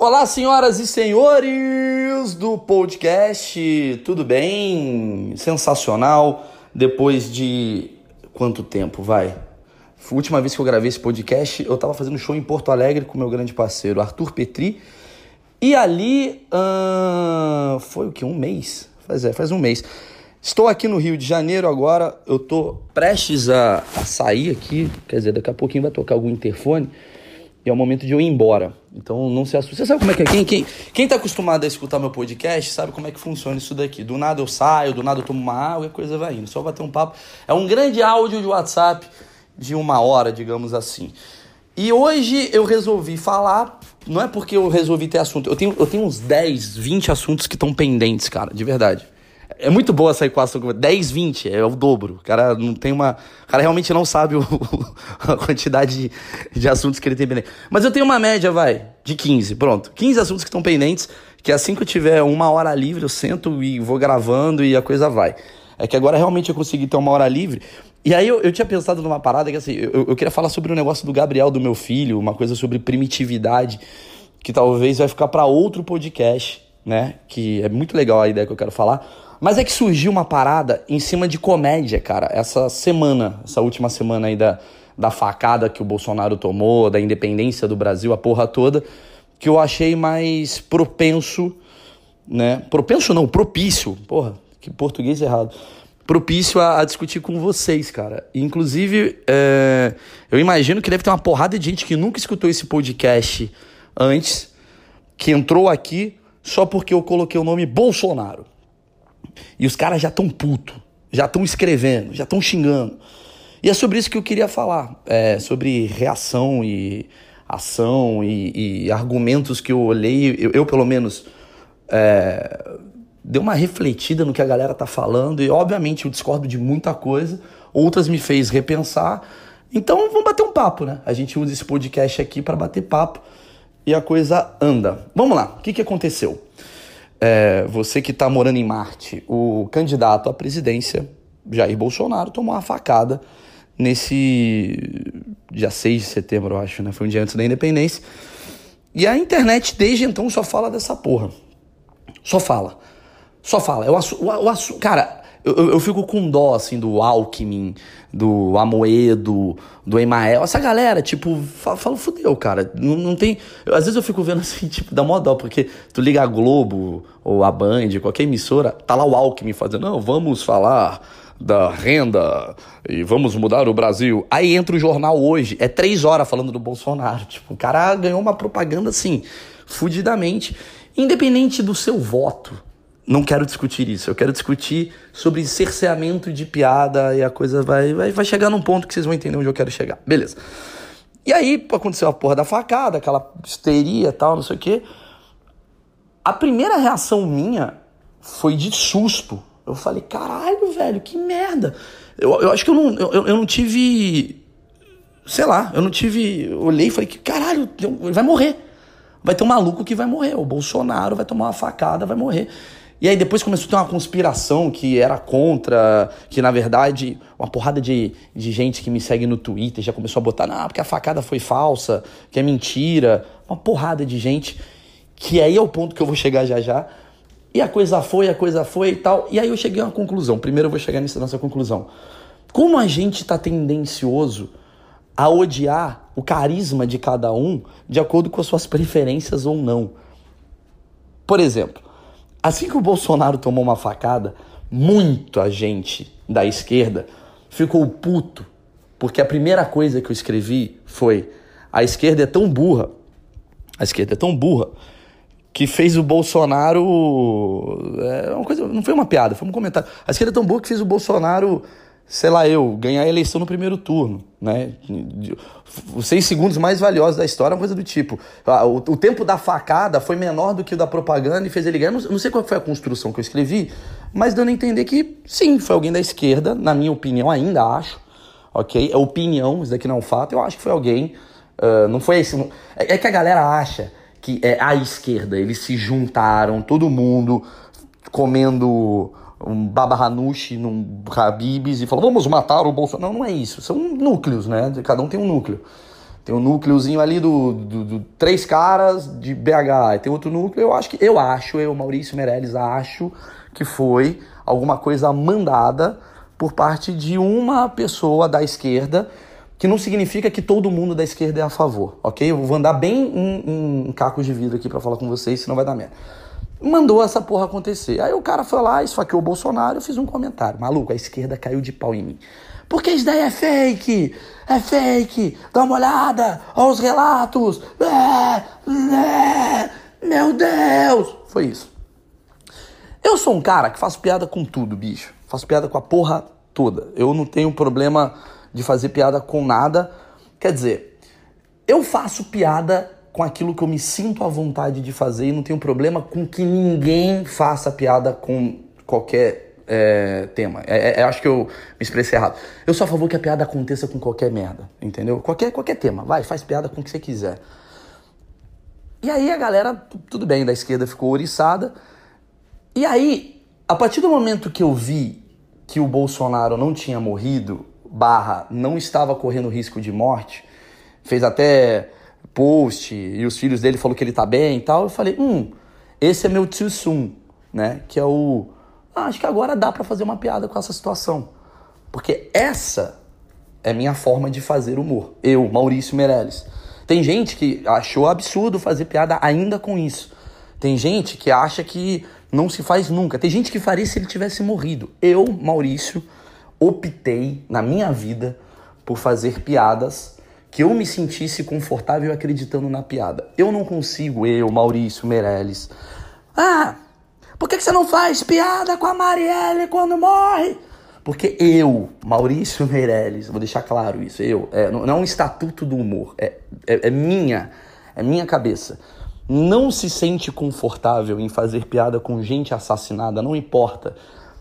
Olá, senhoras e senhores do podcast, tudo bem? Sensacional. Depois de quanto tempo, vai? A última vez que eu gravei esse podcast, eu tava fazendo show em Porto Alegre com meu grande parceiro Arthur Petri. E ali foi o que? Um mês? Faz, é, faz um mês. Estou aqui no Rio de Janeiro agora, eu tô prestes a, a sair aqui, quer dizer, daqui a pouquinho vai tocar algum interfone é o momento de eu ir embora. Então não se assuste. Você sabe como é que é? Quem, quem, quem tá acostumado a escutar meu podcast sabe como é que funciona isso daqui. Do nada eu saio, do nada eu tomo uma água e a coisa vai indo. Só bater um papo. É um grande áudio de WhatsApp de uma hora, digamos assim. E hoje eu resolvi falar, não é porque eu resolvi ter assunto, eu tenho, eu tenho uns 10, 20 assuntos que estão pendentes, cara, de verdade. É muito boa essa equação. 10, 20, é o dobro. O cara não tem uma. O cara realmente não sabe o, a quantidade de, de assuntos que ele tem pendente. Mas eu tenho uma média, vai, de 15. Pronto. 15 assuntos que estão pendentes. Que assim que eu tiver uma hora livre, eu sento e vou gravando e a coisa vai. É que agora realmente eu consegui ter uma hora livre. E aí eu, eu tinha pensado numa parada que assim, eu, eu queria falar sobre o negócio do Gabriel, do meu filho, uma coisa sobre primitividade, que talvez vai ficar para outro podcast, né? Que é muito legal a ideia que eu quero falar. Mas é que surgiu uma parada em cima de comédia, cara, essa semana, essa última semana aí da, da facada que o Bolsonaro tomou, da independência do Brasil, a porra toda, que eu achei mais propenso, né? Propenso não, propício, porra, que português errado. Propício a, a discutir com vocês, cara. Inclusive, é, eu imagino que deve ter uma porrada de gente que nunca escutou esse podcast antes, que entrou aqui só porque eu coloquei o nome Bolsonaro. E os caras já estão puto, já estão escrevendo, já estão xingando. E é sobre isso que eu queria falar, é, sobre reação e ação e, e, argumentos que eu olhei, eu, eu pelo menos é, dei uma refletida no que a galera tá falando e obviamente eu discordo de muita coisa, outras me fez repensar. Então vamos bater um papo, né? A gente usa esse podcast aqui para bater papo e a coisa anda. Vamos lá, o que, que aconteceu? É, você que está morando em Marte, o candidato à presidência, Jair Bolsonaro, tomou uma facada nesse dia 6 de setembro, eu acho, né? Foi um dia antes da independência. E a internet desde então só fala dessa porra. Só fala. Só fala. É o, o, o, cara, eu, eu, fico com dó, assim, do Alckmin, do Amoedo, do Emael. Essa galera, tipo, fala fudeu, cara. Não, não tem. Eu, às vezes eu fico vendo assim, tipo, dá mó dó, porque tu liga a Globo ou a Band, qualquer emissora, tá lá o Alckmin fazendo, não, vamos falar da renda e vamos mudar o Brasil. Aí entra o jornal hoje, é três horas falando do Bolsonaro. Tipo, o cara ganhou uma propaganda assim, fudidamente, independente do seu voto não quero discutir isso. Eu quero discutir sobre cerceamento de piada e a coisa vai, vai, vai chegar num ponto que vocês vão entender onde eu quero chegar. Beleza. E aí aconteceu a porra da facada, aquela histeria tal, não sei o quê. A primeira reação minha foi de susto. Eu falei, caralho, velho, que merda. Eu, eu acho que eu não, eu, eu não tive. Sei lá, eu não tive. Olhei e falei, caralho, vai morrer. Vai ter um maluco que vai morrer. O Bolsonaro vai tomar uma facada, vai morrer. E aí depois começou a ter uma conspiração que era contra, que na verdade uma porrada de, de gente que me segue no Twitter já começou a botar, não, porque a facada foi falsa, que é mentira. Uma porrada de gente, que aí é o ponto que eu vou chegar já já. E a coisa foi, a coisa foi e tal. E aí eu cheguei a uma conclusão. Primeiro eu vou chegar nessa nossa conclusão. Como a gente está tendencioso a odiar o carisma de cada um de acordo com as suas preferências ou não. Por exemplo, Assim que o Bolsonaro tomou uma facada, muita gente da esquerda ficou puto, porque a primeira coisa que eu escrevi foi: a esquerda é tão burra, a esquerda é tão burra, que fez o Bolsonaro. É uma coisa, não foi uma piada, foi um comentário. A esquerda é tão burra que fez o Bolsonaro sei lá eu, ganhar a eleição no primeiro turno, né? Os seis segundos mais valiosos da história, uma coisa do tipo. Ah, o, tempo da facada foi menor do que o da propaganda e fez ele ganhar. Não, não sei qual foi a construção que eu escrevi, mas dando a entender que sim, foi alguém da esquerda, na minha opinião, ainda acho, ok? É opinião, isso daqui não é um fato, eu acho que foi alguém. Uh, não foi esse. É, é que a galera acha que é a esquerda, eles se juntaram, todo mundo comendo um Baba Hanushi num Habibs e falou, vamos matar o Bolsonaro. Não, não é isso. São núcleos, né? Cada um tem um núcleo. Tem um núcleozinho ali do, do, do, três caras de BH. Tem outro núcleo, eu acho que. Eu acho, eu, Maurício Meirelles, acho que foi alguma coisa mandada por parte de uma pessoa da esquerda, que não significa que todo mundo da esquerda é a favor, ok? Eu vou andar bem em, em cacos de vidro aqui para falar com vocês, senão vai dar merda. Mandou essa porra acontecer. Aí o cara foi lá, esfaqueou o Bolsonaro, eu fiz um comentário. Maluco, a esquerda caiu de pau em mim. Porque isso daí é fake! É fake! Dá uma olhada! Olha os relatos! É, é, meu Deus! Foi isso. Eu sou um cara que faço piada com tudo, bicho. Faço piada com a porra toda. Eu não tenho problema de fazer piada com nada. Quer dizer, eu faço piada com aquilo que eu me sinto à vontade de fazer e não tenho problema com que ninguém faça piada com qualquer é, tema. É, é, acho que eu me expressei errado. Eu sou a favor que a piada aconteça com qualquer merda, entendeu? Qualquer, qualquer tema. Vai, faz piada com o que você quiser. E aí a galera, tudo bem, da esquerda ficou oriçada. E aí, a partir do momento que eu vi que o Bolsonaro não tinha morrido, barra, não estava correndo risco de morte, fez até post e os filhos dele falou que ele tá bem e tal, eu falei, hum, esse é meu tio Sun, né? Que é o ah, acho que agora dá para fazer uma piada com essa situação. Porque essa é minha forma de fazer humor. Eu, Maurício Meirelles. Tem gente que achou absurdo fazer piada ainda com isso. Tem gente que acha que não se faz nunca. Tem gente que faria se ele tivesse morrido. Eu, Maurício, optei na minha vida por fazer piadas que eu me sentisse confortável acreditando na piada. Eu não consigo, eu, Maurício Meirelles. Ah, por que, você não faz piada com a Marielle quando morre? Porque eu, Maurício Meirelles, vou deixar claro isso, eu, é, não é um estatuto do humor, é, é, é minha, é minha cabeça. Não se sente confortável em fazer piada com gente assassinada, não importa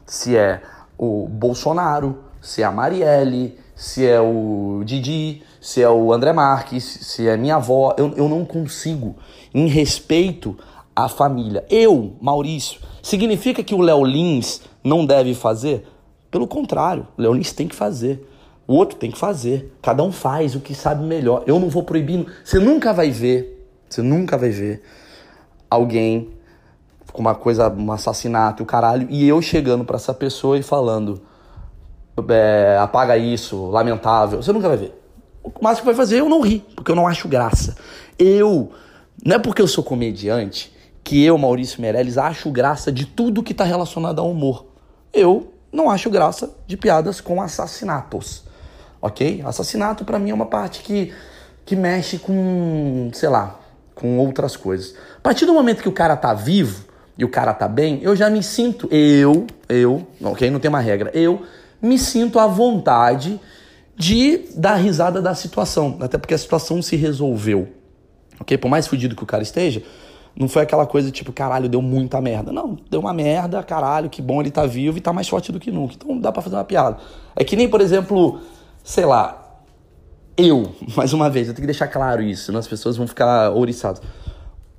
se é o Bolsonaro, se é a Marielle, se é o Didi, se é o André Marques, se é minha avó, eu, eu não consigo, em respeito à família. Eu, Maurício, Significa que o Léo Lins não deve fazer? Pelo contrário, o Léo Lins tem que fazer. O outro tem que fazer. Cada um faz o que sabe melhor. Eu não vou proibindo. Você nunca vai ver, você nunca vai ver alguém com uma coisa, um assassinato o caralho, e eu chegando para essa pessoa e falando: é, apaga isso, lamentável. Você nunca vai ver. O máximo que vai fazer é eu não rir, porque eu não acho graça. Eu, não é porque eu sou comediante que eu, Maurício Meirelles, acho graça de tudo que está relacionado ao humor. Eu não acho graça de piadas com assassinatos, ok? Assassinato para mim é uma parte que, que mexe com, sei lá, com outras coisas. A partir do momento que o cara tá vivo e o cara tá bem, eu já me sinto, eu, eu, ok? Não tem uma regra, eu me sinto à vontade de dar risada da situação, até porque a situação se resolveu, ok? Por mais fudido que o cara esteja, não foi aquela coisa tipo, caralho, deu muita merda. Não, deu uma merda, caralho, que bom ele tá vivo e tá mais forte do que nunca. Então dá pra fazer uma piada. É que nem, por exemplo, sei lá, eu, mais uma vez, eu tenho que deixar claro isso, senão as pessoas vão ficar ouriçadas.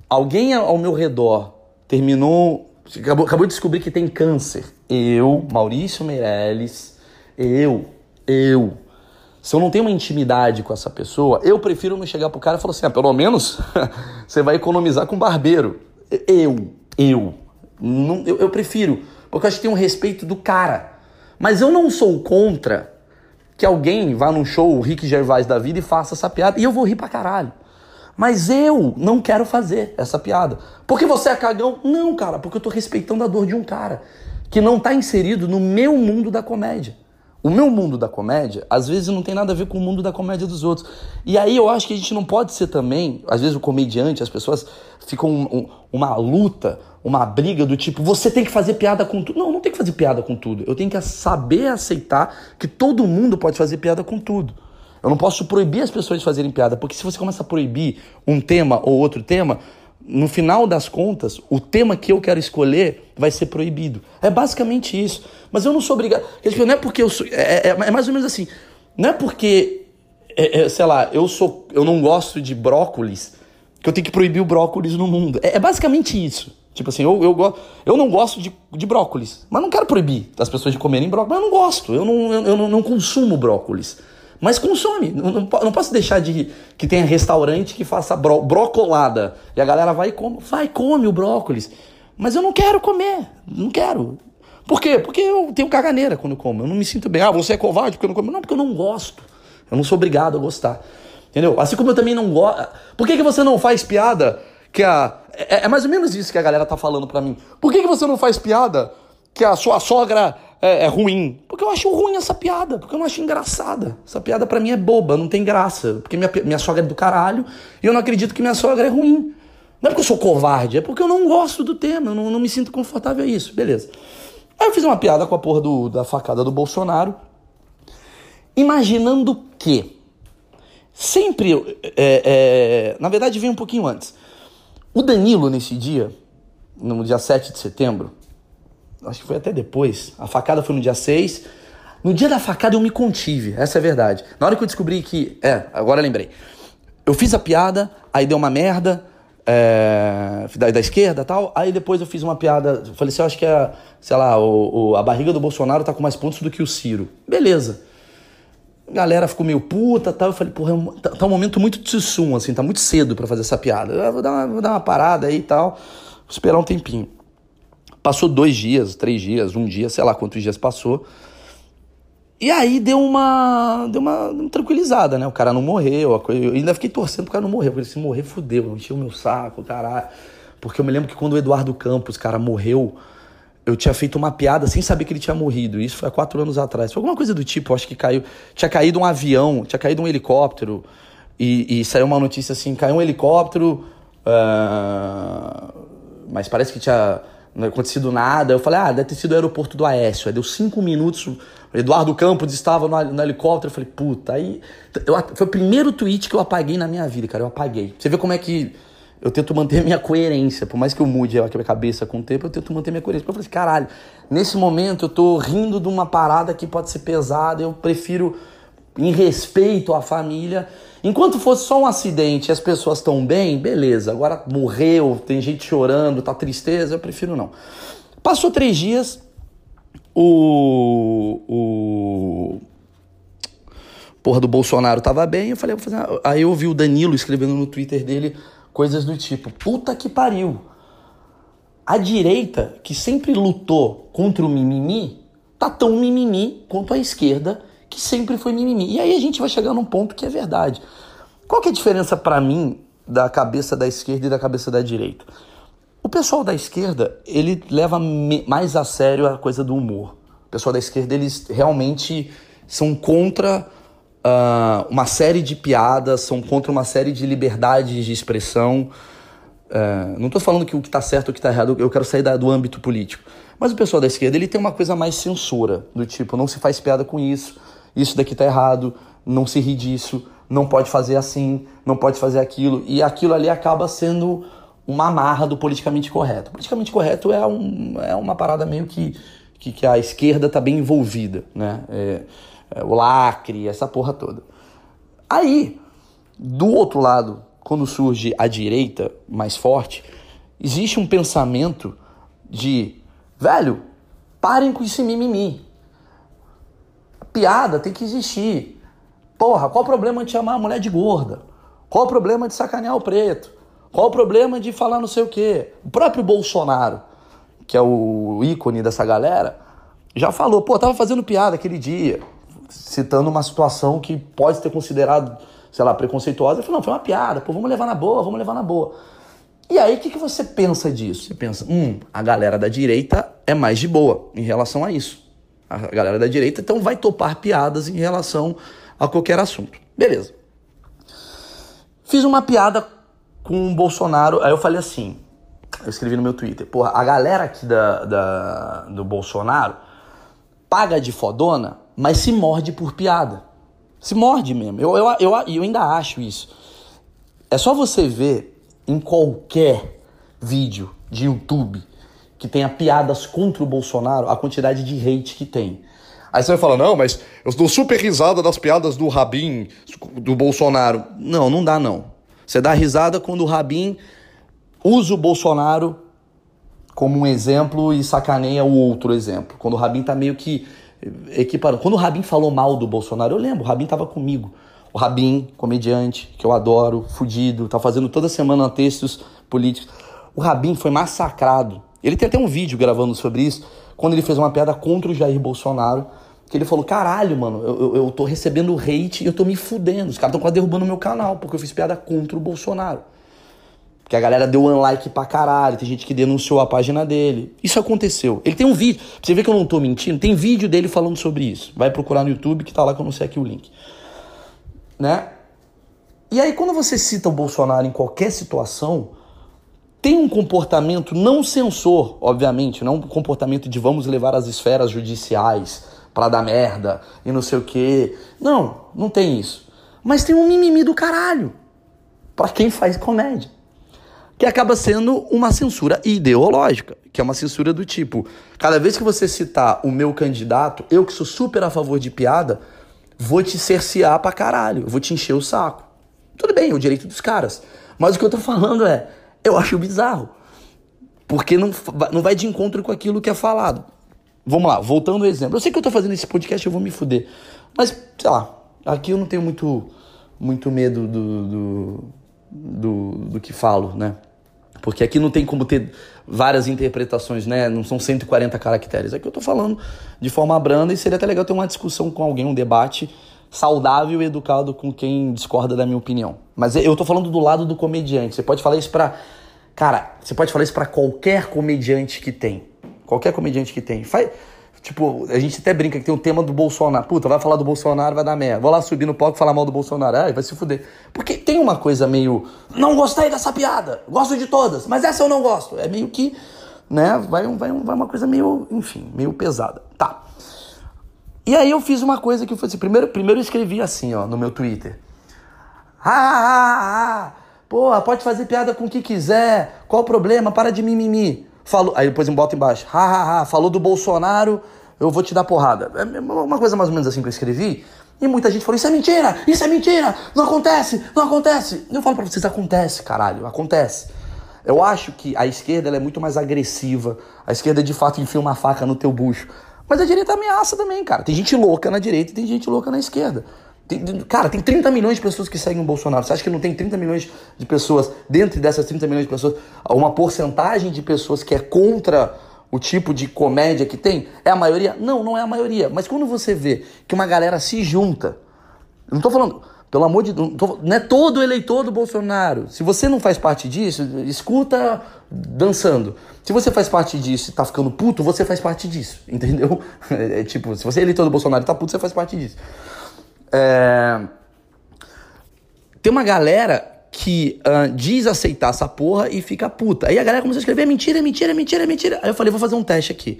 Alguém ao meu redor terminou, acabou, acabou de descobrir que tem câncer. Eu, Maurício Meirelles, eu, eu, se eu não tenho uma intimidade com essa pessoa, eu prefiro não chegar pro cara e falar assim: ah, pelo menos você vai economizar com barbeiro. Eu, eu, não, eu, eu prefiro, porque eu acho que tem um respeito do cara. Mas eu não sou contra que alguém vá num show, o Rick Gervais da vida, e faça essa piada, e eu vou rir pra caralho. Mas eu não quero fazer essa piada. Porque você é cagão? Não, cara, porque eu tô respeitando a dor de um cara que não tá inserido no meu mundo da comédia. O meu mundo da comédia, às vezes, não tem nada a ver com o mundo da comédia dos outros. E aí eu acho que a gente não pode ser também, às vezes o comediante, as pessoas ficam um, um, uma luta, uma briga do tipo, você tem que fazer piada com tudo. Não, não tem que fazer piada com tudo. Eu tenho que saber aceitar que todo mundo pode fazer piada com tudo. Eu não posso proibir as pessoas de fazerem piada, porque se você começa a proibir um tema ou outro tema, no final das contas, o tema que eu quero escolher vai ser proibido. É basicamente isso. Mas eu não sou obrigado. Não é porque eu sou. É, é, é mais ou menos assim. Não é porque, é, é, sei lá, eu sou, eu não gosto de brócolis que eu tenho que proibir o brócolis no mundo. É, é basicamente isso. Tipo assim, eu, eu, eu não gosto de, de brócolis, mas não quero proibir as pessoas de comerem brócolis. Mas eu não gosto, eu não, eu, eu não, não consumo brócolis. Mas consome. Não, não, não, posso deixar de que tenha restaurante que faça bro, brocolada. E a galera vai e come. Vai, come o brócolis. Mas eu não quero comer. Não quero. Por quê? Porque eu tenho caganeira quando como. Eu não me sinto bem. Ah, você é covarde porque eu não como. Não, porque eu não gosto. Eu não sou obrigado a gostar. Entendeu? Assim como eu também não gosto. Por que, que você não faz piada que a. É, é, mais ou menos isso que a galera tá falando pra mim. Por que, que você não faz piada que a sua sogra é, é, ruim? Porque eu acho ruim essa piada, porque eu não acho engraçada. Essa piada para mim é boba, não tem graça. Porque minha, minha sogra é do caralho e eu não acredito que minha sogra é ruim. Não é porque eu sou covarde, é porque eu não gosto do tema, eu não, não me sinto confortável a isso. Beleza. Aí eu fiz uma piada com a porra do, da facada do Bolsonaro, imaginando que sempre. É, é, na verdade, vem um pouquinho antes. O Danilo, nesse dia, no dia 7 de setembro, acho que foi até depois, a facada foi no dia 6. No dia da facada eu me contive, essa é a verdade. Na hora que eu descobri que. É, agora lembrei. Eu fiz a piada, aí deu uma merda, é, da, da, esquerda tal. Aí depois eu fiz uma piada, falei assim, eu acho que é, sei lá, o, o, a barriga do Bolsonaro tá com mais pontos do que o Ciro. Beleza. A galera ficou meio puta tal. Eu falei, porra, é tá, tá, um momento muito tsum, assim, tá muito cedo para fazer essa piada. Eu vou dar, uma, vou dar uma parada aí e tal, vou esperar um tempinho. Passou dois dias, três dias, um dia, sei lá quantos dias passou. E aí deu uma, deu uma, tranquilizada, né? O cara não morreu. Eu ainda fiquei torcendo pro cara não morrer. Porque se morrer, fudeu. Encheu o meu saco, caralho. Porque eu me lembro que quando o Eduardo Campos, cara, morreu, eu tinha feito uma piada sem saber que ele tinha morrido. Isso foi há quatro anos atrás. Foi alguma coisa do tipo, acho que caiu. Tinha caído um avião, tinha caído um helicóptero. E, e saiu uma notícia assim: caiu um helicóptero. Uh, mas parece que tinha não acontecido nada. Eu falei, ah, deve ter sido o aeroporto do Aécio. Aí deu cinco minutos, Eduardo Campos estava no, no helicóptero. Eu falei, puta, aí. Eu, foi o primeiro tweet que eu apaguei na minha vida, cara. Eu apaguei. Você vê como é que eu tento manter minha coerência. Por mais que eu mude a minha cabeça com o tempo, eu tento manter minha coerência. Eu falei assim, caralho, nesse momento eu tô rindo de uma parada que pode ser pesada, eu prefiro, em respeito à família. Enquanto fosse só um acidente e as pessoas estão bem, beleza. Agora morreu, tem gente chorando, tá tristeza, eu prefiro não. Passou três dias, o. o porra do Bolsonaro tava bem, eu falei, vou fazer. Aí eu vi o Danilo escrevendo no Twitter dele coisas do tipo: puta que pariu. A direita, que sempre lutou contra o mimimi, tá tão mimimi quanto a esquerda, que sempre foi mimimi. E aí a gente vai chegar num ponto que é verdade. Qual que é a diferença para mim da cabeça da esquerda e da cabeça da direita? O pessoal da esquerda, ele leva mais a sério a coisa do humor. O pessoal da esquerda, eles realmente são contra uh, uma série de piadas, são contra uma série de liberdades de expressão. Uh, não estou falando que o que está certo ou o que está errado, eu quero sair da, do âmbito político. Mas o pessoal da esquerda, ele tem uma coisa mais censura, do tipo, não se faz piada com isso, isso daqui está errado, não se ri disso, não pode fazer assim, não pode fazer aquilo. E aquilo ali acaba sendo uma amarra do politicamente correto. Politicamente correto é, um, é uma parada meio que, que, que a esquerda está bem envolvida, né? É, é, o lacre, essa porra toda. Aí, do outro lado, quando surge a direita mais forte, existe um pensamento de, velho, parem com esse mimimi. Piada tem que existir. Porra, qual o problema de chamar a mulher de gorda? Qual o problema de sacanear o preto? Qual o problema de falar não sei o quê? O próprio Bolsonaro, que é o ícone dessa galera, já falou, pô, tava fazendo piada aquele dia citando uma situação que pode ter considerado, sei lá, preconceituosa. Ele falou, não, foi uma piada, pô, vamos levar na boa, vamos levar na boa. E aí, o que, que você pensa disso? Você pensa, hum, a galera da direita é mais de boa em relação a isso. A galera da direita, então, vai topar piadas em relação a qualquer assunto. Beleza. Fiz uma piada com o Bolsonaro, aí eu falei assim, eu escrevi no meu Twitter, porra, a galera aqui da, da do Bolsonaro paga de fodona mas se morde por piada. Se morde mesmo. Eu, eu, eu, eu ainda acho isso. É só você ver em qualquer vídeo de YouTube que tenha piadas contra o Bolsonaro, a quantidade de hate que tem. Aí você vai falar, não, mas eu dou super risada das piadas do Rabin, do Bolsonaro. Não, não dá não. Você dá risada quando o Rabin usa o Bolsonaro como um exemplo e sacaneia o outro exemplo. Quando o Rabin tá meio que equiparando. Quando o Rabin falou mal do Bolsonaro, eu lembro, o Rabin tava comigo. O Rabin, comediante, que eu adoro, fudido, tá fazendo toda semana textos políticos. O Rabin foi massacrado. Ele tem até um vídeo gravando sobre isso, quando ele fez uma piada contra o Jair Bolsonaro, que ele falou: caralho, mano, eu, eu, eu tô recebendo hate e eu tô me fudendo. Os caras estão quase derrubando meu canal, porque eu fiz piada contra o Bolsonaro. Que a galera deu um like pra caralho, tem gente que denunciou a página dele. Isso aconteceu. Ele tem um vídeo, pra você ver que eu não tô mentindo, tem vídeo dele falando sobre isso. Vai procurar no YouTube que tá lá que eu não sei aqui o link. Né? E aí, quando você cita o Bolsonaro em qualquer situação, tem um comportamento não censor, obviamente, não um comportamento de vamos levar as esferas judiciais para dar merda e não sei o quê. Não, não tem isso. Mas tem um mimimi do caralho para quem faz comédia que acaba sendo uma censura ideológica, que é uma censura do tipo, cada vez que você citar o meu candidato, eu que sou super a favor de piada, vou te cercear pra caralho, vou te encher o saco. Tudo bem, é o direito dos caras. Mas o que eu tô falando é, eu acho bizarro. Porque não, não vai de encontro com aquilo que é falado. Vamos lá, voltando ao exemplo. Eu sei que eu tô fazendo esse podcast, eu vou me fuder. Mas, sei lá, aqui eu não tenho muito, muito medo do, do, do, do que falo, né? Porque aqui não tem como ter várias interpretações, né? Não são 140 caracteres. Aqui eu tô falando de forma branda e seria até legal ter uma discussão com alguém, um debate saudável e educado com quem discorda da minha opinião. Mas eu tô falando do lado do comediante. Você pode falar isso pra. Cara, você pode falar isso para qualquer comediante que tem. Qualquer comediante que tem. Faz Tipo, a gente até brinca que tem um tema do Bolsonaro. Puta, vai falar do Bolsonaro, vai dar merda. Vou lá subir no palco falar mal do Bolsonaro. Ai, vai se fuder. Porque tem uma coisa meio. Não gostei dessa piada. Gosto de todas, mas essa eu não gosto. É meio que. Né? Vai, vai, vai uma coisa meio. Enfim, meio pesada. E aí eu fiz uma coisa que foi assim. Primeiro, primeiro eu escrevi assim, ó, no meu Twitter. Ah, ah, ah. Porra, pode fazer piada com o que quiser. Qual o problema? Para de mimimi. Falou, aí depois bota embaixo, ha, ha, ha, falou do Bolsonaro, eu vou te dar porrada. É uma coisa mais ou menos assim que eu escrevi. E muita gente falou: Isso é mentira, isso é mentira, não acontece, não acontece. Eu falo pra vocês: acontece, caralho, acontece. Eu acho que a esquerda é muito mais agressiva. A esquerda de fato enfia uma faca no teu bucho. Mas a direita ameaça também, cara. Tem gente louca na direita e tem gente louca na esquerda. Tem, cara, tem 30 milhões de pessoas que seguem o Bolsonaro. Você acha que não tem 30 milhões de pessoas, dentro dessas 30 milhões de pessoas, uma porcentagem de pessoas que é contra o tipo de comédia que tem? É a maioria? Não, não é a maioria. Mas quando você vê que uma galera se junta, não tô falando, pelo amor de Deus, não, é todo eleitor do Bolsonaro. Se você não faz parte disso, escuta dançando. Se você faz parte disso e tá ficando puto, você faz parte disso, entendeu? É, é tipo, se você é eleitor do Bolsonaro e tá puto, você faz parte disso. É... Tem uma galera que uh, diz aceitar essa porra e fica puta. Aí a galera começou a escrever mentira, mentira, mentira, mentira. Aí eu falei, vou fazer um teste aqui.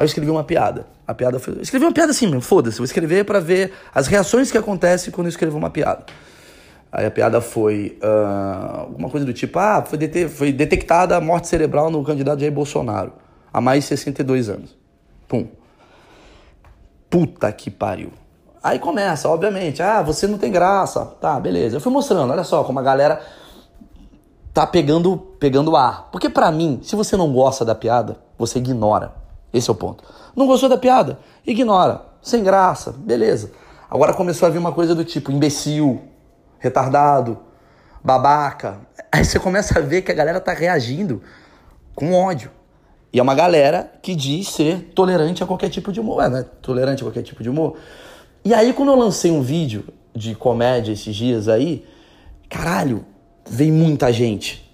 Aí eu escrevi uma piada. A piada foi. Eu escrevi uma piada assim, foda-se. Vou escrever para ver as reações que acontecem quando eu escrevo uma piada. Aí a piada foi uh, alguma coisa do tipo: ah, foi, det foi detectada a morte cerebral no candidato Jair Bolsonaro, há mais de 62 anos. Pum. Puta que pariu. Aí começa, obviamente, ah, você não tem graça. Tá, beleza. Eu fui mostrando, olha só como a galera tá pegando pegando ar. Porque para mim, se você não gosta da piada, você ignora. Esse é o ponto. Não gostou da piada? Ignora. Sem graça, beleza. Agora começou a vir uma coisa do tipo imbecil, retardado, babaca. Aí você começa a ver que a galera tá reagindo com ódio. E é uma galera que diz ser tolerante a qualquer tipo de humor. É, né? Tolerante a qualquer tipo de humor. E aí, quando eu lancei um vídeo de comédia esses dias aí, caralho, vem muita gente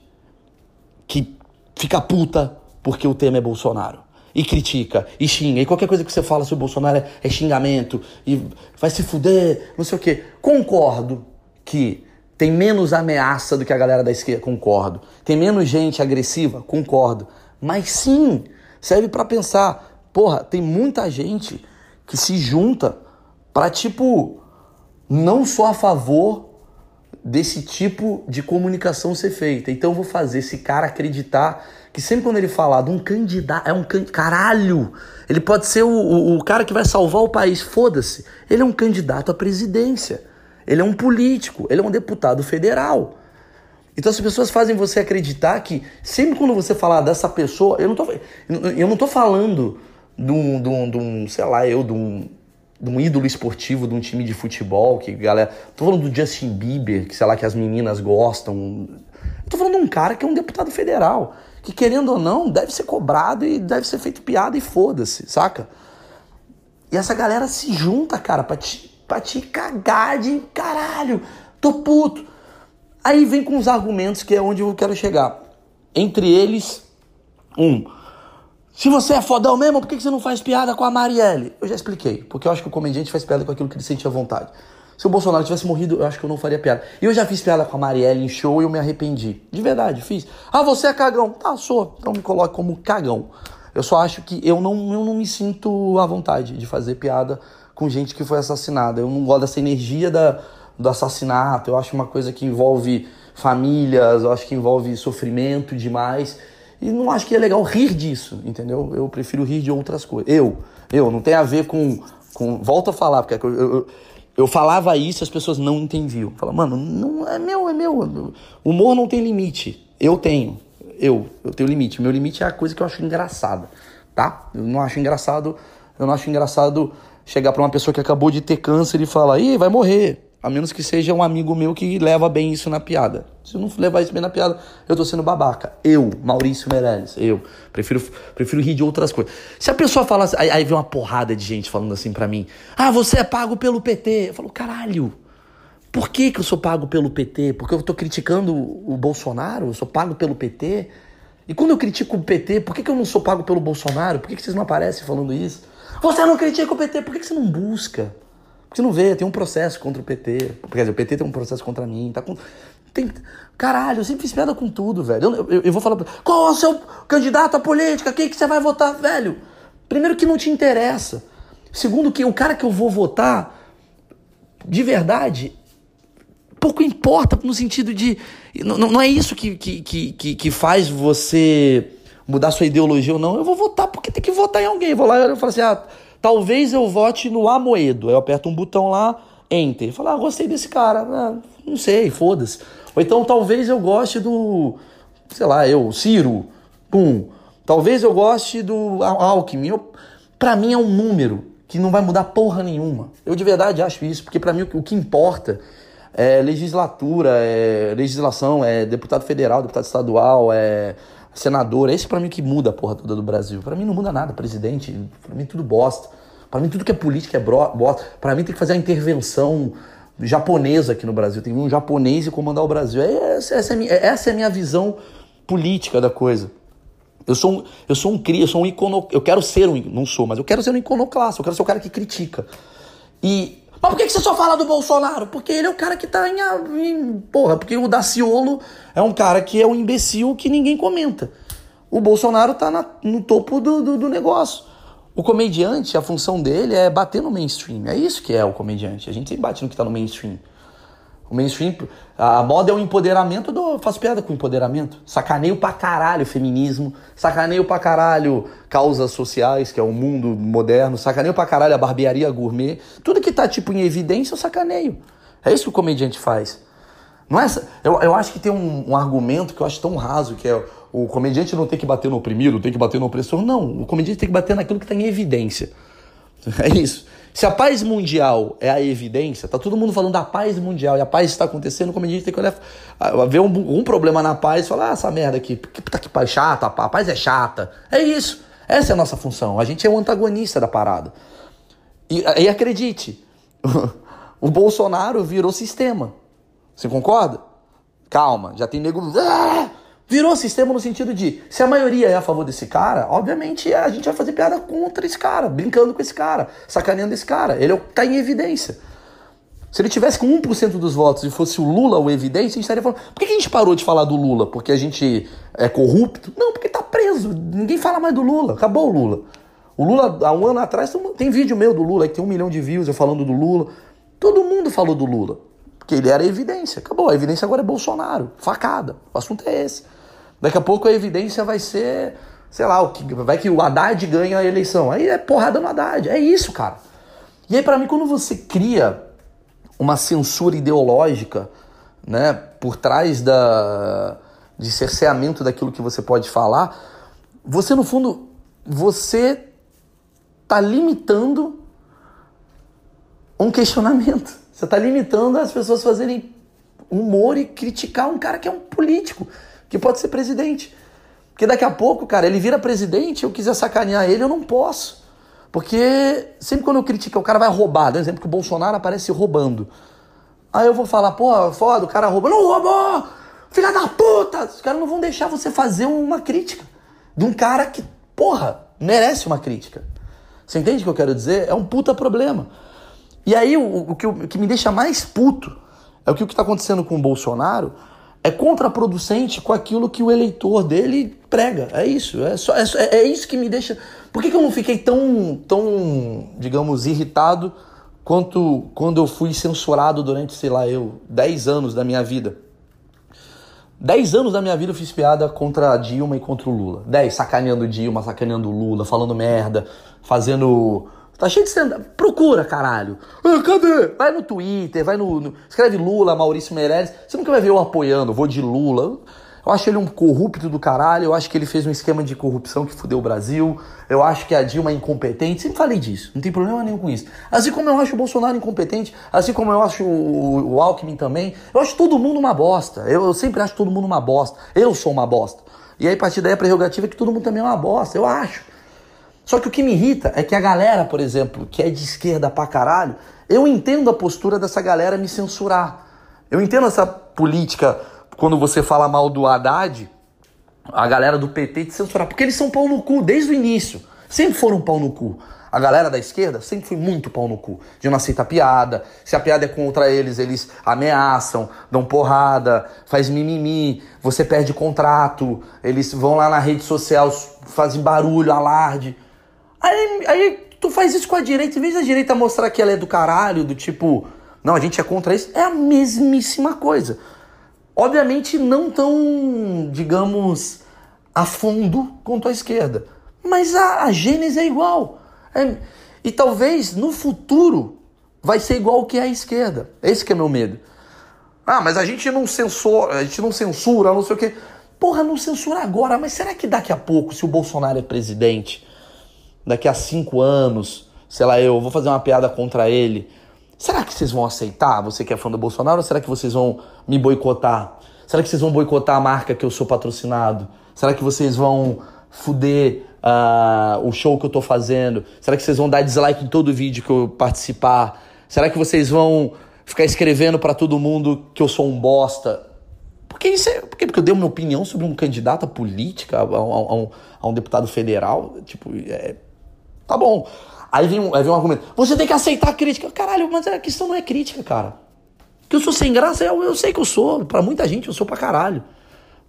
que fica puta porque o tema é Bolsonaro. E critica, e xinga, e qualquer coisa que você fala sobre Bolsonaro é, é xingamento, e vai se fuder, não sei o quê. Concordo que tem menos ameaça do que a galera da esquerda, concordo. Tem menos gente agressiva, concordo. Mas sim, serve para pensar, porra, tem muita gente que se junta para tipo não sou a favor desse tipo de comunicação ser feita. Então eu vou fazer esse cara acreditar que sempre quando ele falar de um candidato, é um can... caralho, ele pode ser o, o, o cara que vai salvar o país, foda-se. Ele é um candidato à presidência. Ele é um político, ele é um deputado federal. Então as pessoas fazem você acreditar que sempre quando você falar dessa pessoa, eu não tô, eu não tô falando de um, de um, de um sei lá, eu, de um, de um ídolo esportivo de um time de futebol, que galera. Tô falando do Justin Bieber, que sei lá, que as meninas gostam. Tô falando de um cara que é um deputado federal, que querendo ou não, deve ser cobrado e deve ser feito piada e foda-se, saca? E essa galera se junta, cara, pra te, pra te cagar de caralho. Tô puto. Aí vem com os argumentos que é onde eu quero chegar. Entre eles, um. Se você é fodão mesmo, por que você não faz piada com a Marielle? Eu já expliquei, porque eu acho que o comediante faz piada com aquilo que ele sente à vontade. Se o Bolsonaro tivesse morrido, eu acho que eu não faria piada. E eu já fiz piada com a Marielle em show e eu me arrependi. De verdade, fiz. Ah, você é cagão. Tá, sou. Então me coloque como cagão. Eu só acho que eu não, eu não me sinto à vontade de fazer piada com gente que foi assassinada. Eu não gosto dessa energia da, do assassinato. Eu acho uma coisa que envolve famílias, eu acho que envolve sofrimento demais. E não acho que é legal rir disso, entendeu? Eu prefiro rir de outras coisas. Eu, eu, não tem a ver com. com volto a falar, porque eu, eu, eu falava isso as pessoas não entendiam. Fala, mano, não é meu, é meu. Humor não tem limite. Eu tenho eu, eu tenho limite. Meu limite é a coisa que eu acho engraçada, tá? Eu não acho engraçado, eu não acho engraçado chegar para uma pessoa que acabou de ter câncer e falar, ih, vai morrer. A menos que seja um amigo meu que leva bem isso na piada. Se eu não levar isso bem na piada, eu tô sendo babaca. Eu, Maurício Meirelles, eu. Prefiro, prefiro rir de outras coisas. Se a pessoa fala assim, aí, aí vem uma porrada de gente falando assim para mim, ah, você é pago pelo PT. Eu falo, caralho, por que, que eu sou pago pelo PT? Porque eu estou criticando o Bolsonaro? Eu sou pago pelo PT? E quando eu critico o PT, por que, que eu não sou pago pelo Bolsonaro? Por que, que vocês não aparecem falando isso? Você não critica o PT, por que, que você não busca? Você não vê, tem um processo contra o PT. Quer dizer, o PT tem um processo contra mim. Tá com... tem... Caralho, eu sempre fiz piada com tudo, velho. Eu, eu, eu vou falar. Qual é o seu candidato à política? Quem que você vai votar, velho? Primeiro que não te interessa. Segundo que o cara que eu vou votar, de verdade, pouco importa no sentido de. Não, não é isso que, que, que, que faz você mudar sua ideologia ou não. Eu vou votar porque tem que votar em alguém. Eu vou lá e falo assim: ah, talvez eu vote no Amoedo. Eu aperto um botão lá, enter. Falo, ah, gostei desse cara. Ah, não sei, foda-se. Ou então talvez eu goste do. Sei lá, eu, Ciro. Pum. Talvez eu goste do Alckmin. Eu, pra mim é um número que não vai mudar porra nenhuma. Eu de verdade acho isso, porque para mim o que importa é legislatura, é legislação, é deputado federal, deputado estadual, é senador. É esse para mim que muda a porra toda do Brasil. Para mim não muda nada, presidente. Para mim tudo bosta. Para mim tudo que é política é bosta. Para mim tem que fazer a intervenção japonesa aqui no Brasil. Tem um japonês e comandar o Brasil. É, essa, essa, é minha, essa é a minha visão política da coisa. Eu sou um, eu sou um cria, eu sou um icono, eu quero ser um, não sou, mas eu quero ser um iconoclasta, eu quero ser o cara que critica. E mas por que, você só fala do Bolsonaro? Porque ele é o cara que tá em, em. Porra, porque o Daciolo é um cara que é um imbecil que ninguém comenta. O Bolsonaro tá na, no topo do, do, do negócio. O comediante, a função dele é bater no mainstream. É isso que é o comediante. A gente sempre bate no que tá no mainstream. O mainstream, a moda é o empoderamento do. Faço piada com empoderamento. Sacaneio pra caralho feminismo. Sacaneio pra caralho causas sociais, que é o mundo moderno. Sacaneio pra caralho a barbearia gourmet. Tudo que tá tipo em evidência eu sacaneio. É isso que o comediante faz. Não é, eu, eu acho que tem um, um argumento que eu acho tão raso, que é o comediante não tem que bater no oprimido, tem que bater no opressor. Não, o comediante tem que bater naquilo que está em evidência. É isso. Se a paz mundial é a evidência, tá todo mundo falando da paz mundial e a paz está acontecendo, como a gente tem que olhar, ver um, um problema na paz e falar, ah, essa merda aqui, que tá que paz chata, a paz é chata. É isso. Essa é a nossa função. A gente é o antagonista da parada. E, e acredite, o Bolsonaro virou sistema. Você concorda? Calma, já tem nego. Ah! Virou sistema no sentido de, se a maioria é a favor desse cara, obviamente a gente vai fazer piada contra esse cara, brincando com esse cara, sacaneando esse cara. Ele está é em evidência. Se ele tivesse com 1% dos votos e fosse o Lula o evidência, a gente estaria falando. Por que a gente parou de falar do Lula? Porque a gente é corrupto? Não, porque está preso. Ninguém fala mais do Lula. Acabou o Lula. O Lula, há um ano atrás, tem vídeo meu do Lula, que tem um milhão de views eu falando do Lula. Todo mundo falou do Lula. Porque ele era evidência. Acabou. A evidência agora é Bolsonaro. Facada. O assunto é esse. Daqui a pouco a evidência vai ser, sei lá, o que vai que o Haddad ganha a eleição. Aí é porrada no Haddad. É isso, cara. E aí, para mim, quando você cria uma censura ideológica, né, por trás da de cerceamento daquilo que você pode falar, você no fundo você tá limitando um questionamento. Você está limitando as pessoas fazerem humor e criticar um cara que é um político, que pode ser presidente. Porque daqui a pouco, cara, ele vira presidente, eu quiser sacanear ele, eu não posso. Porque sempre quando eu critico, o cara vai roubar. Dá um exemplo que o Bolsonaro aparece roubando. Aí eu vou falar, pô, foda, o cara rouba. Não roubou! Filha da puta! Os caras não vão deixar você fazer uma crítica de um cara que, porra, merece uma crítica. Você entende o que eu quero dizer? É um puta problema. E aí o, o, que, o que me deixa mais puto é o que está acontecendo com o Bolsonaro é contraproducente com aquilo que o eleitor dele prega. É isso. É, só, é, é isso que me deixa. Por que, que eu não fiquei tão, tão, digamos, irritado quanto quando eu fui censurado durante, sei lá, eu, 10 anos da minha vida? 10 anos da minha vida eu fiz piada contra a Dilma e contra o Lula. 10, sacaneando Dilma, sacaneando Lula, falando merda, fazendo Tá cheio de stand Procura, caralho. Ah, cadê? Vai no Twitter, vai no, no, Escreve Lula, Maurício Meirelles. Você nunca vai ver eu apoiando, vou de Lula. Eu acho ele um corrupto do caralho. Eu acho que ele fez um esquema de corrupção que fudeu o Brasil. Eu acho que a Dilma é incompetente. Sempre falei disso. Não tem problema nenhum com isso. Assim como eu acho o Bolsonaro incompetente. Assim como eu acho o, o Alckmin também. Eu acho todo mundo uma bosta. Eu, eu sempre acho todo mundo uma bosta. Eu sou uma bosta. E aí, a partir daí, a prerrogativa é que todo mundo também é uma bosta. Eu acho. Só que o que me irrita é que a galera, por exemplo, que é de esquerda pra caralho, eu entendo a postura dessa galera me censurar. Eu entendo essa política quando você fala mal do Haddad, a galera do PT te censurar, porque eles são pau no cu desde o início. Sempre foram pau no cu. A galera da esquerda sempre foi muito pau no cu. De não aceitar piada. Se a piada é contra eles, eles ameaçam, dão porrada, faz mimimi, você perde contrato, eles vão lá na rede social, fazem barulho, alarde. Aí, aí tu faz isso com a direita, em vez da direita mostrar que ela é do caralho, do tipo, não, a gente é contra isso, é a mesmíssima coisa. Obviamente não tão, digamos, a fundo quanto a esquerda. Mas a, a gênese é igual. É, e talvez no futuro vai ser igual que a esquerda. Esse que é meu medo. Ah, mas a gente não censura, a gente não censura, não sei o quê. Porra, não censura agora, mas será que daqui a pouco, se o Bolsonaro é presidente, daqui a cinco anos, sei lá, eu vou fazer uma piada contra ele. Será que vocês vão aceitar, você que é fã do Bolsonaro, ou será que vocês vão me boicotar? Será que vocês vão boicotar a marca que eu sou patrocinado? Será que vocês vão fuder uh, o show que eu tô fazendo? Será que vocês vão dar dislike em todo vídeo que eu participar? Será que vocês vão ficar escrevendo para todo mundo que eu sou um bosta? Porque isso é. Porque, porque eu dei uma opinião sobre um candidato política, a, a, a, um, a um, deputado federal. Tipo, é, Tá bom. Aí vem, um, aí vem um argumento. Você tem que aceitar a crítica. Caralho, mas a questão não é crítica, cara. Que eu sou sem graça, eu, eu sei que eu sou. Para muita gente eu sou pra caralho.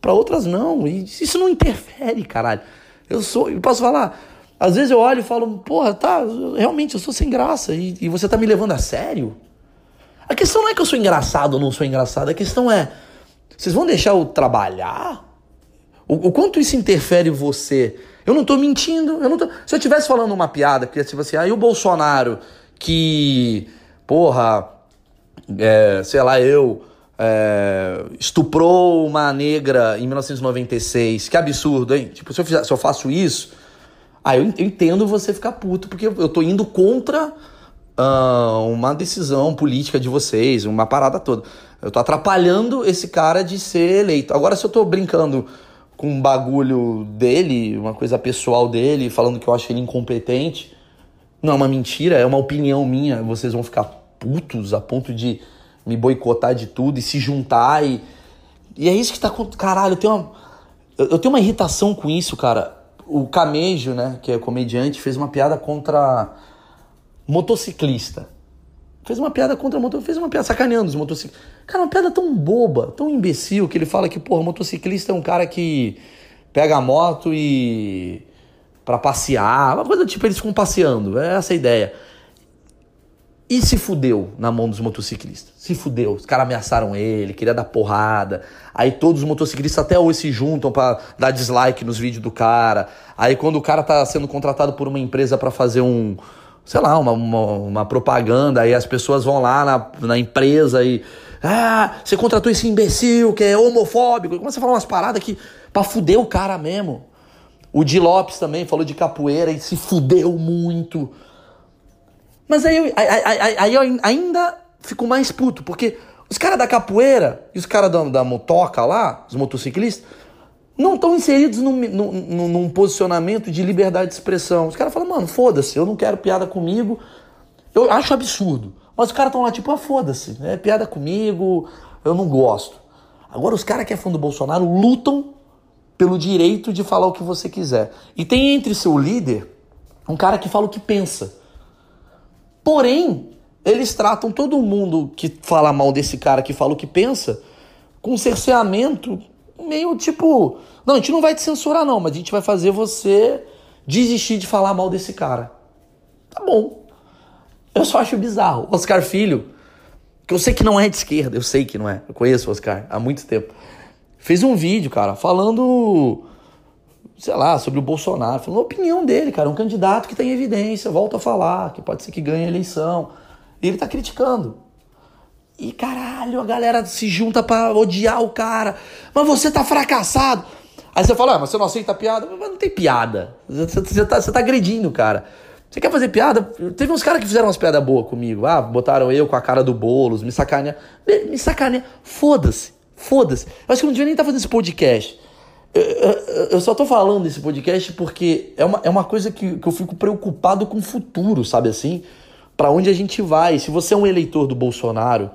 Para outras não. E isso não interfere, caralho. Eu sou. Eu posso falar. Às vezes eu olho e falo, porra, tá, realmente eu sou sem graça. E, e você tá me levando a sério? A questão não é que eu sou engraçado ou não sou engraçado. A questão é. Vocês vão deixar eu trabalhar? O, o quanto isso interfere você? Eu não tô mentindo, eu não tô... Se eu estivesse falando uma piada, que tipo assim, aí ah, o Bolsonaro que, porra, é, sei lá, eu é, estuprou uma negra em 1996, que absurdo, hein? Tipo, se eu, fizer, se eu faço isso, aí eu entendo você ficar puto, porque eu tô indo contra uh, uma decisão política de vocês, uma parada toda. Eu tô atrapalhando esse cara de ser eleito. Agora, se eu tô brincando com um bagulho dele, uma coisa pessoal dele, falando que eu acho ele incompetente. Não é uma mentira, é uma opinião minha. Vocês vão ficar putos a ponto de me boicotar de tudo e se juntar e. E é isso que tá com. Caralho, eu tenho uma. Eu tenho uma irritação com isso, cara. O Camejo, né, que é comediante, fez uma piada contra motociclista. Fez uma piada contra motor, fez uma piada sacaneando os motociclistas. Cara, uma piada tão boba, tão imbecil, que ele fala que, porra, motociclista é um cara que pega a moto e. para passear, uma coisa tipo, eles ficam passeando, é essa a ideia. E se fudeu na mão dos motociclistas. Se fudeu. Os caras ameaçaram ele, queria dar porrada. Aí todos os motociclistas até hoje se juntam para dar dislike nos vídeos do cara. Aí quando o cara tá sendo contratado por uma empresa para fazer um, sei lá, uma, uma, uma, propaganda, aí as pessoas vão lá na, na empresa e. Ah, você contratou esse imbecil que é homofóbico. Começa a falar umas paradas que. pra fuder o cara mesmo. O Di Lopes também falou de capoeira e se fudeu muito. Mas aí, eu, aí, aí, aí eu ainda fico mais puto, porque os caras da capoeira e os caras da, da motoca lá, os motociclistas, não estão inseridos num, num, num, posicionamento de liberdade de expressão. Os caras falam, mano, foda-se, eu não quero piada comigo. Eu acho absurdo. Mas os caras estão lá, tipo, ah, foda-se, é piada comigo, eu não gosto. Agora, os caras que é fã do Bolsonaro lutam pelo direito de falar o que você quiser. E tem entre seu líder um cara que fala o que pensa. Porém, eles tratam todo mundo que fala mal desse cara que fala o que pensa com cerceamento meio tipo, não, a gente não vai te censurar não, mas a gente vai fazer você desistir de falar mal desse cara. Tá bom. Eu só acho bizarro. Oscar Filho, que eu sei que não é de esquerda, eu sei que não é. Eu conheço o Oscar há muito tempo. Fez um vídeo, cara, falando sei lá, sobre o Bolsonaro, falando a opinião dele, cara, um candidato que tem evidência, volta a falar, que pode ser que ganhe a eleição. E ele tá criticando. E caralho, a galera se junta para odiar o cara. Mas você tá fracassado. Aí você fala, ah, mas você não aceita piada? Mas não tem piada. Você, você, tá, você tá agredindo o cara. Você quer fazer piada? Teve uns caras que fizeram umas piadas boas comigo. Ah, botaram eu com a cara do Boulos, me sacaneia. Me sacaneia. Foda-se. Foda-se. Eu acho que eu não devia nem estar tá fazendo esse podcast. Eu, eu, eu, só tô falando desse podcast porque é uma, é uma coisa que, que eu fico preocupado com o futuro, sabe assim? para onde a gente vai. Se você é um eleitor do Bolsonaro,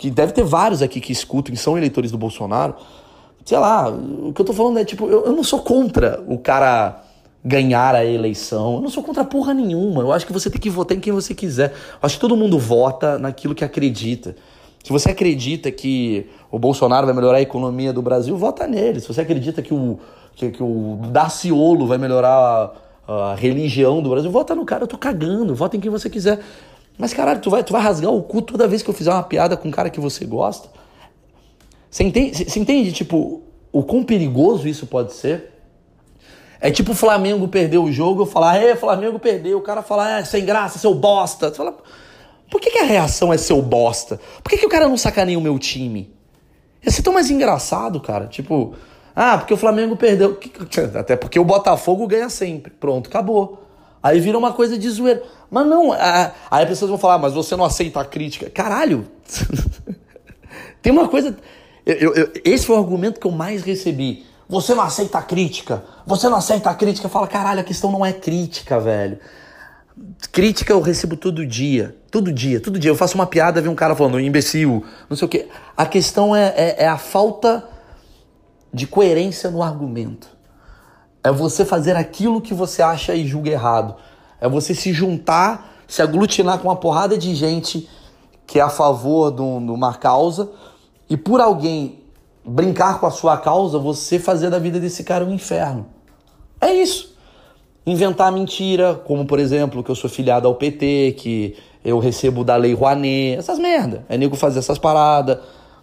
que deve ter vários aqui que escutam e são eleitores do Bolsonaro, sei lá, o que eu tô falando é tipo, eu, eu não sou contra o cara ganhar a eleição. Eu não sou contra porra nenhuma. Eu acho que você tem que votar em quem você quiser. Eu acho que todo mundo vota naquilo que acredita. Se você acredita que o Bolsonaro vai melhorar a economia do Brasil, vota nele. Se você acredita que o, que, que o Daciolo vai melhorar a religião do Brasil, vota no cara, eu tô cagando, vota em quem você quiser. Mas caralho, tu vai, tu vai rasgar o cu toda vez que eu fizer uma piada com um cara que você gosta? Você entende, você entende, tipo, o quão perigoso isso pode ser? É tipo o Flamengo perder o jogo, eu falar, é, Flamengo perdeu, o cara falar, é, sem graça, seu bosta. Você fala, por que, que a reação é seu bosta? Por que, que o cara não sacaneia o meu time? Ia ser tão mais engraçado, cara. Tipo, ah, porque o Flamengo perdeu. Até porque o Botafogo ganha sempre. Pronto, acabou. Aí vira uma coisa de zoeira. Mas não, aí as pessoas vão falar, mas você não aceita a crítica. Caralho! Tem uma coisa. Eu, eu, esse foi o argumento que eu mais recebi. Você não aceita a crítica. Você não aceita a crítica. Fala, caralho, a questão não é crítica, velho. Crítica eu recebo todo dia. Todo dia, todo dia. Eu faço uma piada, vem um cara falando, imbecil, não sei o quê. A questão é, é, é a falta de coerência no argumento. É você fazer aquilo que você acha e julga errado. É você se juntar, se aglutinar com uma porrada de gente que é a favor de uma causa e por alguém brincar com a sua causa, você fazer da vida desse cara um inferno. É isso. Inventar mentira, como por exemplo, que eu sou filiado ao PT, que eu recebo da Lei Rouanet, essas merda. É nego fazer essas paradas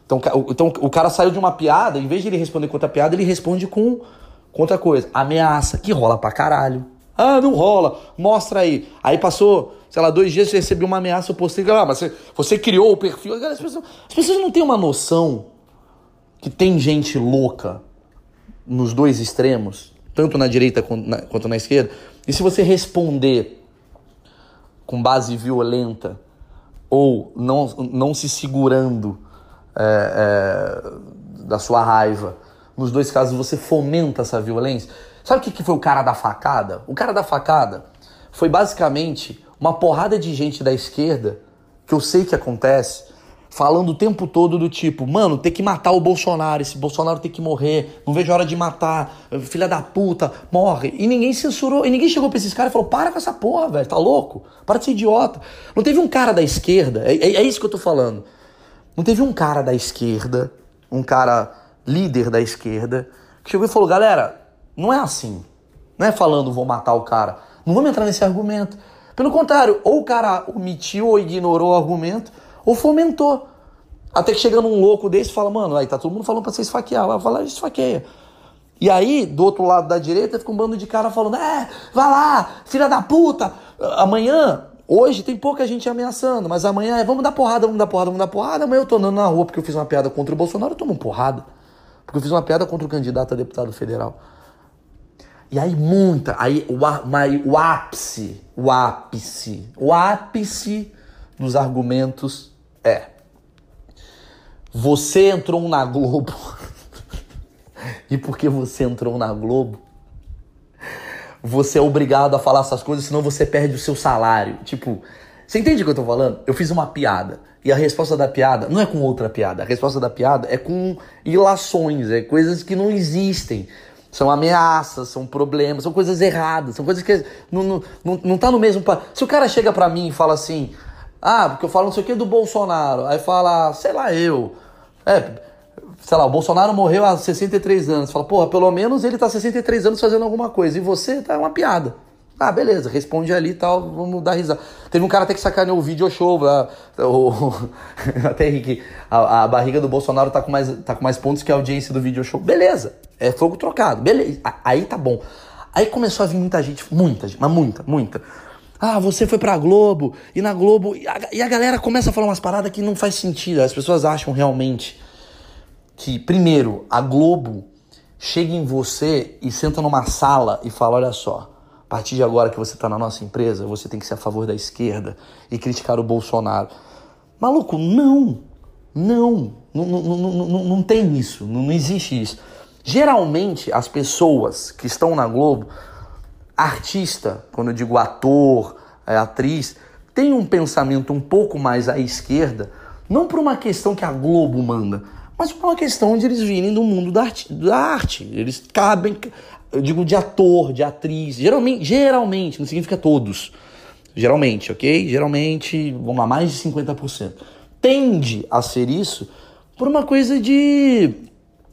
então, então o cara saiu de uma piada, em vez de ele responder com outra piada, ele responde com, com outra coisa. Ameaça, que rola pra caralho. Ah, não rola, mostra aí. Aí passou, sei lá, dois dias, você recebeu uma ameaça, eu postei, ah, mas você, você criou o perfil. As pessoas, as pessoas não têm uma noção que tem gente louca nos dois extremos, tanto na direita quanto na, quanto na esquerda. E se você responder com base violenta ou não, não se segurando é, é, da sua raiva. Nos dois casos você fomenta essa violência. Sabe o que, que foi o cara da facada? O cara da facada foi basicamente uma porrada de gente da esquerda, que eu sei que acontece, falando o tempo todo do tipo, mano, tem que matar o Bolsonaro, esse Bolsonaro tem que morrer, não vejo a hora de matar, filha da puta, morre. E ninguém censurou, e ninguém chegou pra esses caras e falou, para com essa porra, velho, tá louco? Para de ser idiota. Não teve um cara da esquerda, é, é, é isso que eu tô falando. Não teve um cara da esquerda, um cara líder da esquerda, que chegou e falou: galera, não é assim. Não é falando vou matar o cara. Não vamos entrar nesse argumento. Pelo contrário, ou o cara omitiu ou ignorou o argumento, ou fomentou. Até que chega num louco desse fala, mano, aí tá todo mundo falando pra você esfaquear. Vai falar, esfaqueia. E aí, do outro lado da direita, fica um bando de cara falando, é, vai lá, filha da puta. Amanhã Hoje tem pouca gente ameaçando, mas amanhã é vamos dar porrada, vamos dar porrada, vamos dar porrada. Amanhã eu tô andando na rua porque eu fiz uma piada contra o Bolsonaro, eu tomo porrada. Porque eu fiz uma piada contra o candidato a deputado federal. E aí muita, aí o, o ápice, o ápice, o ápice dos argumentos é você entrou na Globo. e porque você entrou na Globo, você é obrigado a falar essas coisas, senão você perde o seu salário. Tipo, você entende o que eu tô falando? Eu fiz uma piada. E a resposta da piada não é com outra piada. A resposta da piada é com ilações, é coisas que não existem. São ameaças, são problemas, são coisas erradas, são coisas que não, não, não, não tá no mesmo. Se o cara chega pra mim e fala assim, ah, porque eu falo não sei o que do Bolsonaro, aí fala, sei lá, eu. É, sei lá, o Bolsonaro morreu há 63 anos. Fala, porra, pelo menos ele tá 63 anos fazendo alguma coisa. E você tá uma piada. Ah, beleza, responde ali e tal, vamos dar risada. Teve um cara até que sacaneou o vídeo show, lá, o, até Henrique, a, a, barriga do Bolsonaro tá com, mais, tá com mais pontos que a audiência do vídeo show. Beleza, é fogo trocado, beleza, aí tá bom. Aí começou a vir muita gente, muita gente, mas muita, muita. Ah, você foi pra Globo, e na Globo, e a, e a galera começa a falar umas paradas que não faz sentido. As pessoas acham realmente que, primeiro, a Globo chega em você e senta numa sala e fala: olha só a partir de agora que você está na nossa empresa, você tem que ser a favor da esquerda e criticar o Bolsonaro. Maluco, não. Não. Não, não, não, não, tem isso. Não, existe isso. Geralmente, as pessoas que estão na Globo, artista, quando eu digo ator, é, atriz, tem um pensamento um pouco mais à esquerda, não por uma questão que a Globo manda, mas por uma questão de eles virem do mundo da arte. Da arte. Eles cabem, eu digo de ator, de atriz, geralmente, geralmente, não significa todos. Geralmente, ok? Geralmente, vamos lá, mais de 50%. Tende a ser isso por uma coisa de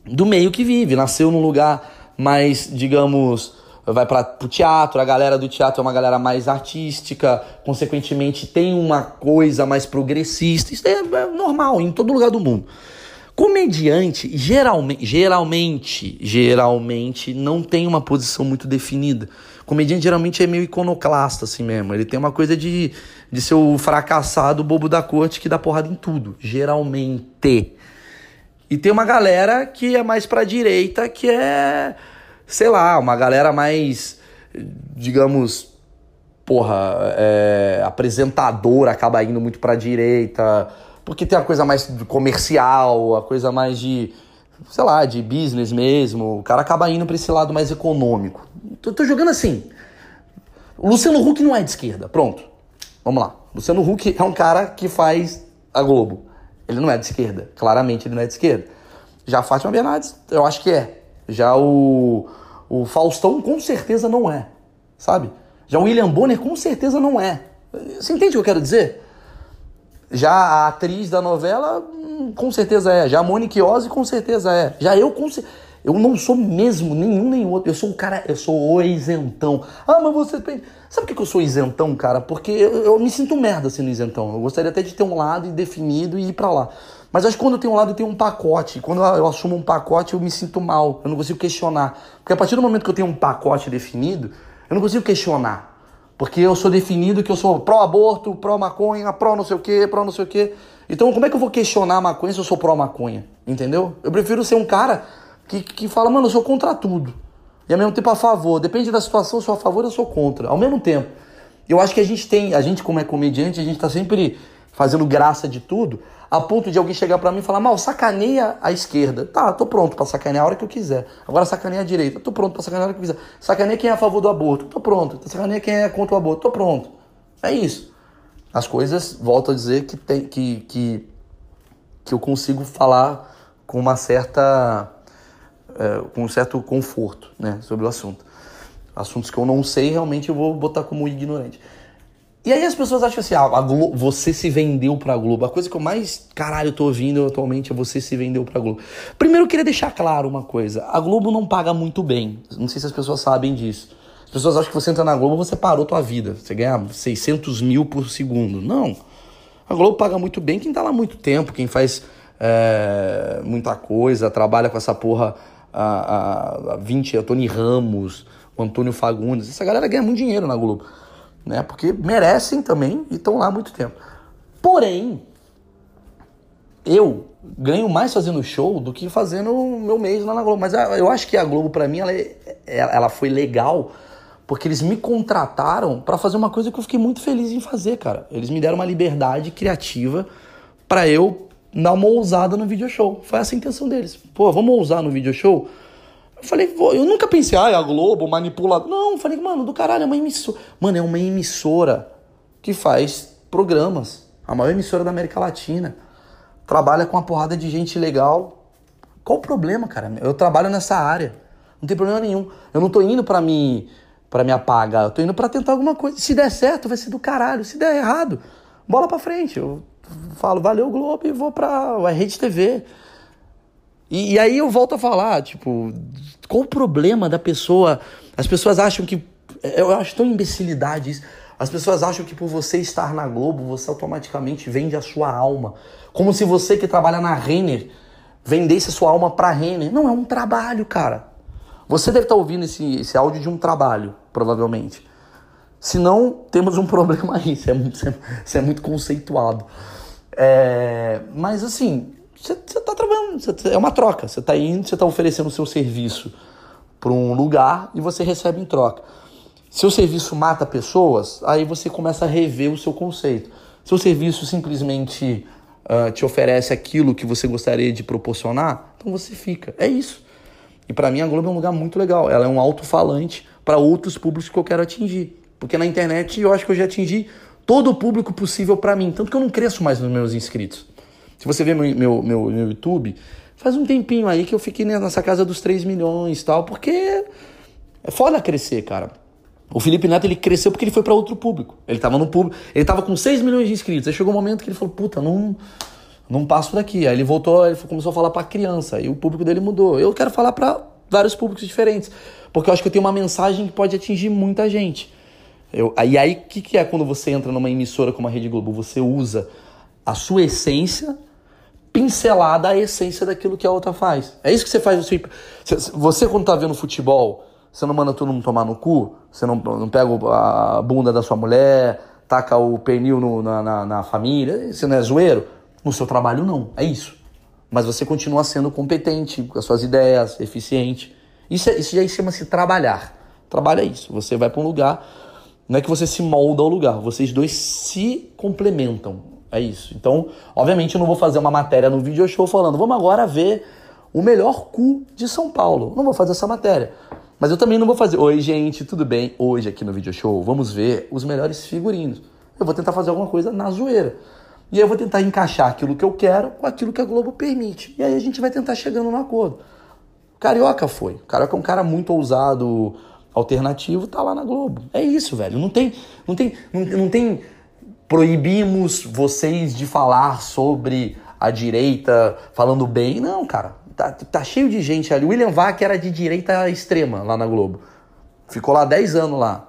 do meio que vive, nasceu num lugar mais, digamos, vai para o teatro, a galera do teatro é uma galera mais artística, consequentemente tem uma coisa mais progressista. Isso é normal em todo lugar do mundo. Comediante, geralmente, geralmente, geralmente não tem uma posição muito definida. Comediante geralmente é meio iconoclasta, assim mesmo. Ele tem uma coisa de, de ser o fracassado bobo da corte que dá porrada em tudo. Geralmente. E tem uma galera que é mais pra direita, que é, sei lá, uma galera mais, digamos, porra, é, apresentadora, acaba indo muito pra direita porque tem a coisa mais comercial, a coisa mais de, sei lá, de business mesmo. O cara acaba indo para esse lado mais econômico. Tô, tô, jogando assim. O Luciano Huck não é de esquerda. Pronto. Vamos lá. Luciano Huck é um cara que faz a Globo. Ele não é de esquerda. Claramente ele não é de esquerda. Já a Fátima Bernardes, eu acho que é. Já o, o Faustão, com certeza não é. Sabe? Já o William Bonner, com certeza não é. Você entende o que eu quero dizer? Já a atriz da novela, hum, com certeza é. Já a Monique Ozzy, com certeza é. Já eu, com Eu não sou mesmo nenhum nem outro. Eu sou um cara, eu sou o isentão. Ah, mas você tem. Sabe por que eu sou isentão, cara? Porque eu, eu, me sinto merda sendo isentão. Eu gostaria até de ter um lado definido e ir para lá. Mas acho que quando eu tenho um lado, eu tenho um pacote. Quando eu assumo um pacote, eu me sinto mal. Eu não consigo questionar. Porque a partir do momento que eu tenho um pacote definido, eu não consigo questionar. Porque eu sou definido que eu sou pró-aborto, pró-maconha, pró não sei o quê, pró não sei o quê. Então como é que eu vou questionar a maconha se eu sou pró-maconha? Entendeu? Eu prefiro ser um cara que, que fala, mano, eu sou contra tudo. E ao mesmo tempo a favor. Depende da situação, eu sou a favor, eu sou contra. Ao mesmo tempo. Eu acho que a gente tem, a gente como é comediante, a gente tá sempre fazendo graça de tudo, a ponto de alguém chegar para mim e falar, mal, sacaneia a esquerda. Tá, tô pronto para sacanear a hora que eu quiser. Agora sacaneia a direita. Tô pronto para sacanear a hora que eu quiser. Sacaneia quem é a favor do aborto. Tô pronto. Sacaneia quem é contra o aborto. Tô pronto. É isso. As coisas, volto a dizer que tem que que, que eu consigo falar com uma certa é, com um certo conforto, né, sobre o assunto. Assuntos que eu não sei, realmente eu vou botar como ignorante. E aí as pessoas acham assim, ah, Globo, você se vendeu pra Globo. A coisa que eu mais, caralho, tô ouvindo atualmente é você se vendeu pra Globo. Primeiro eu queria deixar claro uma coisa. A Globo não paga muito bem. Não sei se as pessoas sabem disso. As pessoas acham que você entra na Globo, você parou tua vida. Você ganha 600 mil por segundo. Não. A Globo paga muito bem quem tá lá muito tempo, quem faz é, muita coisa, trabalha com essa porra há, há 20 anos. Tony Ramos, o Antônio Fagundes. Essa galera ganha muito dinheiro na Globo né? Porque merecem também e estão lá há muito tempo. Porém, eu ganho mais fazendo show do que fazendo meu mês lá na Globo. Mas eu acho que a Globo, para mim, ela, é, ela foi legal porque eles me contrataram para fazer uma coisa que eu fiquei muito feliz em fazer, cara. Eles me deram uma liberdade criativa para eu dar uma ousada no video show. Foi essa a intenção deles. Pô, vamos ousar no video show? Eu falei, eu nunca pensei, ah, é a Globo, manipulado. Não, eu falei, mano, do caralho, é uma emissora. Mano, é uma emissora que faz programas. A maior emissora da América Latina. Trabalha com uma porrada de gente legal. Qual o problema, cara? Eu trabalho nessa área. Não tem problema nenhum. Eu não tô indo para me para me apagar. Eu tô indo para tentar alguma coisa. Se der certo, vai ser do caralho. Se der errado, bola para frente. Eu falo, valeu Globo e vou pra Rede TV. E, e, aí eu volto a falar, tipo, qual o problema da pessoa? As pessoas acham que. Eu acho tão imbecilidade isso. As pessoas acham que por você estar na Globo, você automaticamente vende a sua alma. Como se você que trabalha na Renner vendesse a sua alma pra Renner. Não, é um trabalho, cara. Você deve estar ouvindo esse, esse áudio de um trabalho, provavelmente. Se não, temos um problema aí. Isso é, isso é, muito conceituado. É, mas assim, você está trabalhando, cê, é uma troca. Você está indo, você está oferecendo o seu serviço para um lugar e você recebe em troca. Seu serviço mata pessoas, aí você começa a rever o seu conceito. Seu serviço simplesmente uh, te oferece aquilo que você gostaria de proporcionar, então você fica. É isso. E para mim a Globo é um lugar muito legal. Ela é um alto-falante para outros públicos que eu quero atingir. Porque na internet eu acho que eu já atingi todo o público possível para mim. Tanto que eu não cresço mais nos meus inscritos. Se você vê meu, meu, meu, meu YouTube, faz um tempinho aí que eu fiquei nessa casa dos 3 milhões e tal, porque é foda crescer, cara. O Felipe Neto ele cresceu porque ele foi para outro público. Ele tava no público, ele tava com 6 milhões de inscritos. Aí chegou um momento que ele falou: "Puta, não não passo daqui". Aí ele voltou, ele começou a falar para criança, e o público dele mudou. Eu quero falar para vários públicos diferentes, porque eu acho que eu tenho uma mensagem que pode atingir muita gente. Eu, aí, o que, que é quando você entra numa emissora como a Rede Globo? Você usa a sua essência pincelada a essência daquilo que a outra faz. É isso que você faz. Você, quando tá vendo futebol, você não manda todo mundo tomar no cu? Você não, não pega a bunda da sua mulher, taca o pernil no, na, na, na, família? Você não é zoeiro? No seu trabalho, não. É isso. Mas você continua sendo competente com as suas ideias, eficiente. Isso, é, isso já chama-se trabalhar. Trabalho é isso. Você vai para um lugar não é que você se molda ao lugar, vocês dois se complementam. É isso. Então, obviamente, eu não vou fazer uma matéria no video show falando, vamos agora ver o melhor cu de São Paulo. Não vou fazer essa matéria. Mas eu também não vou fazer, oi gente, tudo bem? Hoje aqui no video show vamos ver os melhores figurinos. Eu vou tentar fazer alguma coisa na zoeira. E aí eu vou tentar encaixar aquilo que eu quero com aquilo que a Globo permite. E aí a gente vai tentar chegando no acordo. Carioca foi. Carioca é um cara muito ousado, alternativo tá lá na Globo. É isso, velho. Não tem, não tem, não, não tem proibimos vocês de falar sobre a direita falando bem. Não, cara. Tá, tá cheio de gente ali. William Vac era de direita extrema lá na Globo. Ficou lá 10 anos lá.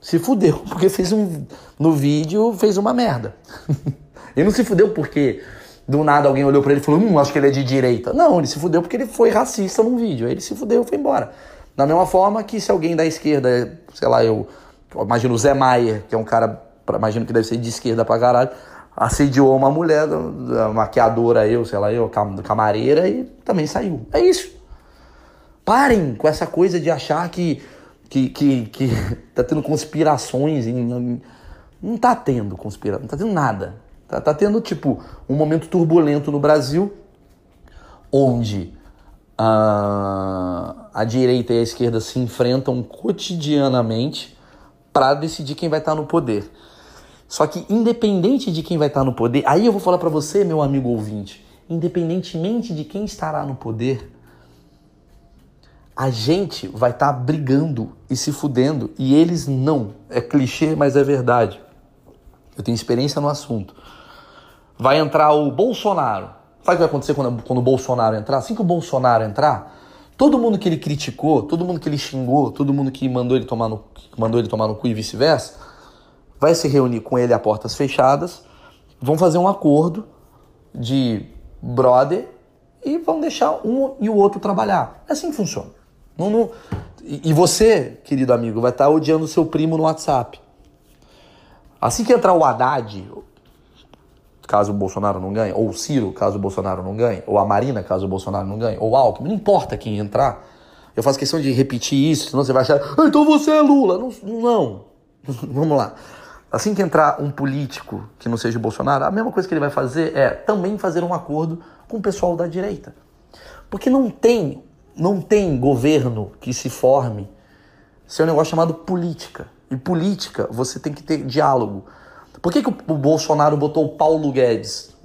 Se fudeu, porque fez um. No vídeo fez uma merda. ele não se fudeu porque do nada alguém olhou para ele e falou: Hum, acho que ele é de direita. Não, ele se fudeu porque ele foi racista num vídeo. Aí ele se fudeu e foi embora. Da mesma forma que se alguém da esquerda, sei lá, eu, imagino o Zé Maier, que é um cara, imagino que deve ser de esquerda pra caralho, assediou uma mulher, maquiadora eu, sei lá, eu, camareira, e também saiu. É isso. Parem com essa coisa de achar que, que, que, que tá tendo conspirações. Em, não tá tendo conspiração, não tá tendo nada. Tá, tá tendo, tipo, um momento turbulento no Brasil, onde a, a direita e a esquerda se enfrentam cotidianamente para decidir quem vai estar tá no poder. Só que independente de quem vai estar no poder, aí eu vou falar para você, meu amigo ouvinte, independentemente de quem estará no poder, a gente vai estar brigando e se fudendo e eles não. É clichê, mas é verdade. Eu tenho experiência no assunto. Vai entrar o Bolsonaro. Sabe o que vai acontecer quando, quando o Bolsonaro entrar? Assim que o Bolsonaro entrar, todo mundo que ele criticou, todo mundo que ele xingou, todo mundo que mandou ele tomar no, mandou ele tomar no cu e vice-versa, vai se reunir com ele a portas fechadas, vão fazer um acordo de brother e vão deixar um e o outro trabalhar. É assim que funciona. Não, não... E você, querido amigo, vai estar odiando seu primo no WhatsApp. Assim que entrar o Haddad, caso o Bolsonaro não ganhe, ou o Ciro, caso o Bolsonaro não ganhe, ou a Marina, caso o Bolsonaro não ganhe, ou o Alckmin, não importa quem entrar. Eu faço questão de repetir isso, senão você vai achar, ah, então você é Lula. Não, não. Vamos lá. Assim que entrar um político que não seja o Bolsonaro, a mesma coisa que ele vai fazer é também fazer um acordo com o pessoal da direita. Porque não tem, não tem governo que se forme sem um negócio chamado política. E política, você tem que ter diálogo. Por que, que o Bolsonaro botou o Paulo Guedes?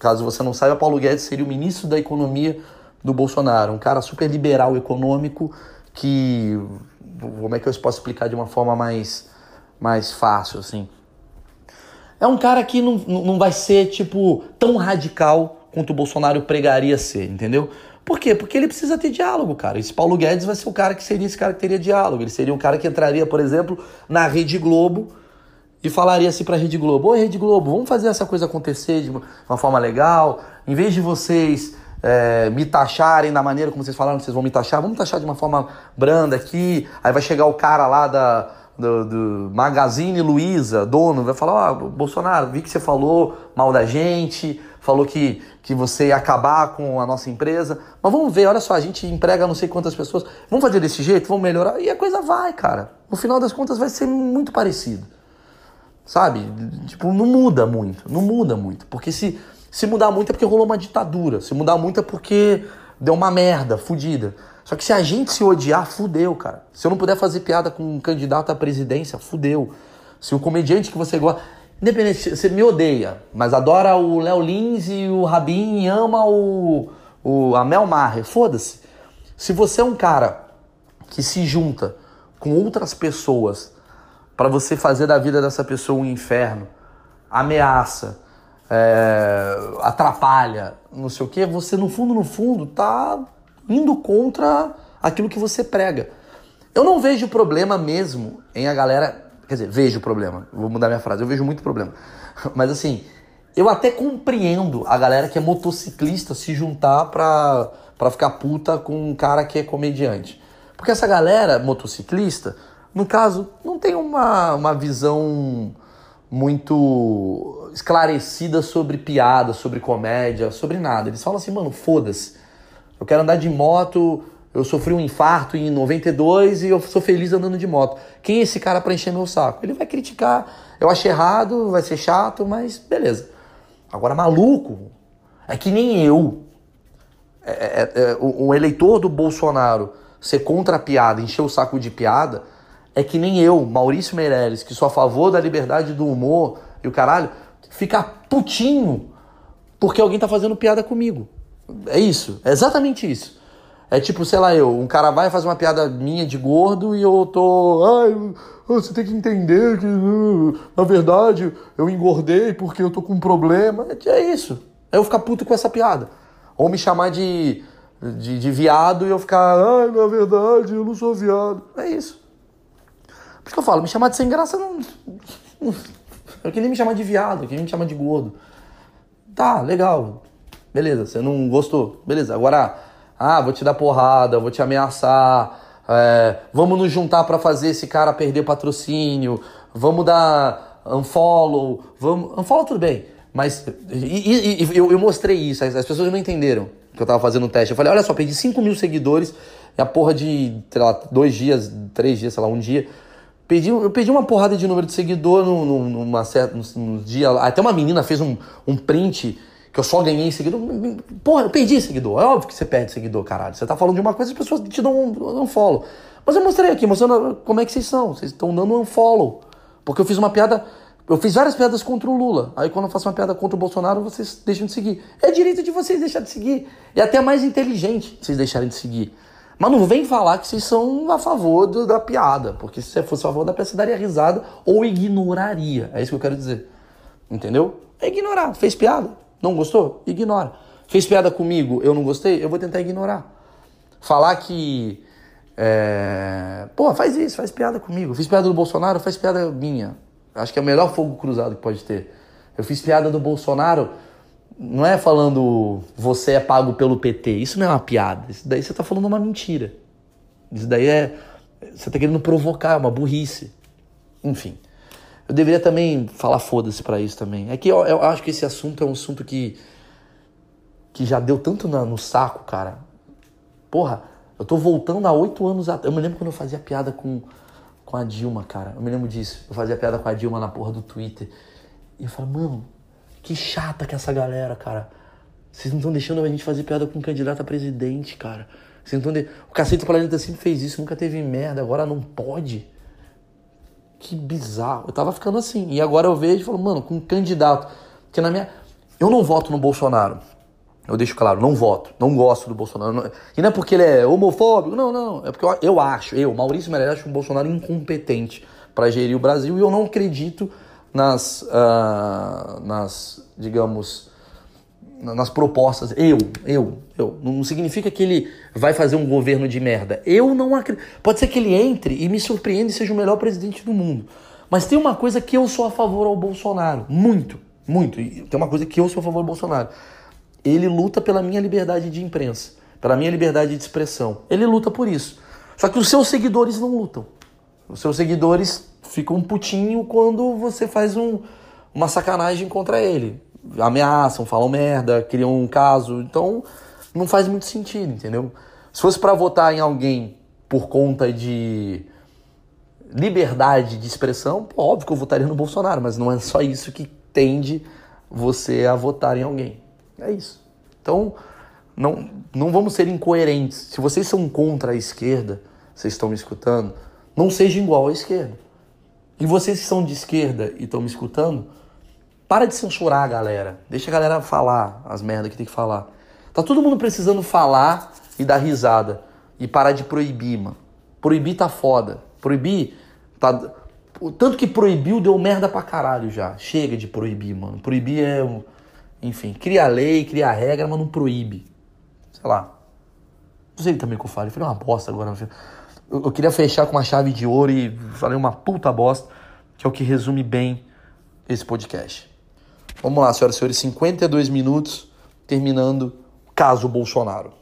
Caso você não saiba, Paulo Guedes seria o ministro da Economia do Bolsonaro, um cara super liberal econômico que como é que eu posso explicar de uma forma mais mais fácil assim? É um cara que não, não vai ser tipo tão radical quanto o Bolsonaro pregaria ser, entendeu? Por quê? Porque ele precisa ter diálogo, cara. Esse Paulo Guedes vai ser o cara que seria esse cara que teria diálogo. Ele seria um cara que entraria, por exemplo, na Rede Globo e falaria assim para a Rede Globo: Oi, Rede Globo, vamos fazer essa coisa acontecer de uma forma legal. Em vez de vocês é, me taxarem da maneira como vocês falaram, vocês vão me taxar, vamos taxar de uma forma branda aqui. Aí vai chegar o cara lá da, do, do Magazine Luiza, dono, vai falar: Ó, Bolsonaro, vi que você falou mal da gente, falou que, que você ia acabar com a nossa empresa. Mas vamos ver, olha só, a gente emprega não sei quantas pessoas. Vamos fazer desse jeito, vamos melhorar. E a coisa vai, cara. No final das contas vai ser muito parecido. Sabe? Tipo, não muda muito. Não muda muito. Porque se, se mudar muito é porque rolou uma ditadura. Se mudar muito é porque deu uma merda, fudida. Só que se a gente se odiar, fudeu, cara. Se eu não puder fazer piada com um candidato à presidência, fudeu. Se o comediante que você gosta. Independente, você me odeia, mas adora o Léo Lins e o Rabin e ama o, o a Mel. Foda-se. Se você é um cara que se junta com outras pessoas para você fazer da vida dessa pessoa um inferno, ameaça, é, atrapalha, não sei o que, você no fundo, no fundo, tá indo contra aquilo que você prega. Eu não vejo problema mesmo em a galera. Quer dizer, vejo problema. Vou mudar minha frase. Eu vejo muito problema. Mas assim, eu até compreendo a galera que é motociclista se juntar pra, pra ficar puta com um cara que é comediante. Porque essa galera motociclista no caso, não tem uma, uma visão muito esclarecida sobre piada, sobre comédia, sobre nada. Eles falam assim, mano, foda-se. Eu quero andar de moto, eu sofri um infarto em 92 e eu sou feliz andando de moto. Quem é esse cara para encher meu saco? Ele vai criticar. Eu acho errado, vai ser chato, mas beleza. Agora, maluco, é que nem eu. É, é, é, um eleitor do Bolsonaro ser contra a piada, encher o saco de piada é que nem eu, Maurício Meirelles, que sou a favor da liberdade do humor e o caralho, ficar putinho porque alguém tá fazendo piada comigo. É isso, é exatamente isso. É tipo, sei lá, eu, um cara vai fazer uma piada minha de gordo e eu tô. Ai, você tem que entender que, na verdade, eu engordei porque eu tô com um problema. É isso. É eu ficar puto com essa piada. Ou me chamar de, de, de viado e eu ficar, ai, na verdade, eu não sou viado. É isso. Por isso que eu falo, me chamar de sem graça não. Eu queria me chamar de viado, eu queria me chamar de gordo. Tá, legal. Beleza, você não gostou. Beleza, agora, ah, vou te dar porrada, vou te ameaçar. É, vamos nos juntar para fazer esse cara perder patrocínio. Vamos dar unfollow. Vamos. Unfollow tudo bem. Mas. E, e, eu, eu, mostrei isso, as, as pessoas não entenderam que eu tava fazendo um teste. Eu falei, olha só, perdi 5 mil seguidores e a porra de, sei lá, dois dias, três dias, sei lá, um dia Perdi, eu perdi uma porrada de número de seguidor no, no, numa certa, no, no dia. Até uma menina fez um, um print que eu só ganhei seguidor. Porra, eu perdi seguidor. É óbvio que você perde seguidor, caralho. Você tá falando de uma coisa e as pessoas te dão um, um follow. Mas eu mostrei aqui, mostrando como é que vocês são. Vocês estão dando um follow. Porque eu fiz uma piada. Eu fiz várias piadas contra o Lula. Aí quando eu faço uma piada contra o Bolsonaro, vocês deixam de seguir. É direito de vocês deixar de seguir. É até mais inteligente vocês deixarem de seguir. Mas não vem falar que vocês são a favor do, da piada, porque se você fosse a favor da piada, você daria risada ou ignoraria. É isso que eu quero dizer. Entendeu? É ignorar. Fez piada? Não gostou? Ignora. Fez piada comigo? Eu não gostei? Eu vou tentar ignorar. Falar que. É... Pô, faz isso, faz piada comigo. Fiz piada do Bolsonaro, faz piada minha. Acho que é o melhor fogo cruzado que pode ter. Eu fiz piada do Bolsonaro, não é falando você é pago pelo PT. Isso não é uma piada. Isso daí você está falando uma mentira. Isso daí é. Você está querendo provocar, uma burrice. Enfim. Eu deveria também falar foda-se pra isso também. É que eu, eu, acho que esse assunto é um assunto que. que já deu tanto na, no saco, cara. Porra, eu tô voltando há oito anos atrás. Eu me lembro quando eu fazia piada com, com a Dilma, cara. Eu me lembro disso. Eu fazia piada com a Dilma na porra do Twitter. E eu falei, mano, que chata que é essa galera, cara. Vocês não estão deixando a gente fazer piada com um candidato a presidente, cara. Vocês não de... O Cacete Planeta sempre fez isso, nunca teve merda, agora não pode. Que bizarro. Eu tava ficando assim. E agora eu vejo e falo, mano, com um candidato. Porque na minha. Eu não voto no Bolsonaro. Eu deixo claro, não voto. Não gosto do Bolsonaro. E não é porque ele é homofóbico. Não, não. É porque eu, eu acho, eu, Maurício Meirelles, acho um Bolsonaro incompetente para gerir o Brasil. E eu não acredito nas. Uh, nas, digamos. Nas propostas. Eu, eu, eu. Não significa que ele vai fazer um governo de merda. Eu não acredito. Pode ser que ele entre e me surpreenda e seja o melhor presidente do mundo. Mas tem uma coisa que eu sou a favor ao Bolsonaro. Muito, muito. E tem uma coisa que eu sou a favor ao Bolsonaro. Ele luta pela minha liberdade de imprensa, pela minha liberdade de expressão. Ele luta por isso. Só que os seus seguidores não lutam. Os seus seguidores ficam putinho quando você faz um, uma sacanagem contra ele. Ameaçam, falam merda, criam um caso. Então, não faz muito sentido, entendeu? Se fosse para votar em alguém por conta de liberdade de expressão, pô, óbvio que eu votaria no Bolsonaro, mas não é só isso que tende você a votar em alguém. É isso. Então, não, não vamos ser incoerentes. Se vocês são contra a esquerda, vocês estão me escutando, não sejam igual à esquerda. E vocês que são de esquerda e estão me escutando, para de censurar a galera. Deixa a galera falar as merdas que tem que falar. Tá todo mundo precisando falar e dar risada. E parar de proibir, mano. Proibir tá foda. Proibir tá. O tanto que proibiu deu merda pra caralho já. Chega de proibir, mano. Proibir é. Enfim, cria lei, cria regra, mas não proíbe. Sei lá. Não sei também o que eu falei. Falei uma bosta agora. Eu, eu queria fechar com uma chave de ouro e falei uma puta bosta, que é o que resume bem esse podcast. Vamos lá, senhoras e senhores, 52 minutos, terminando caso Bolsonaro.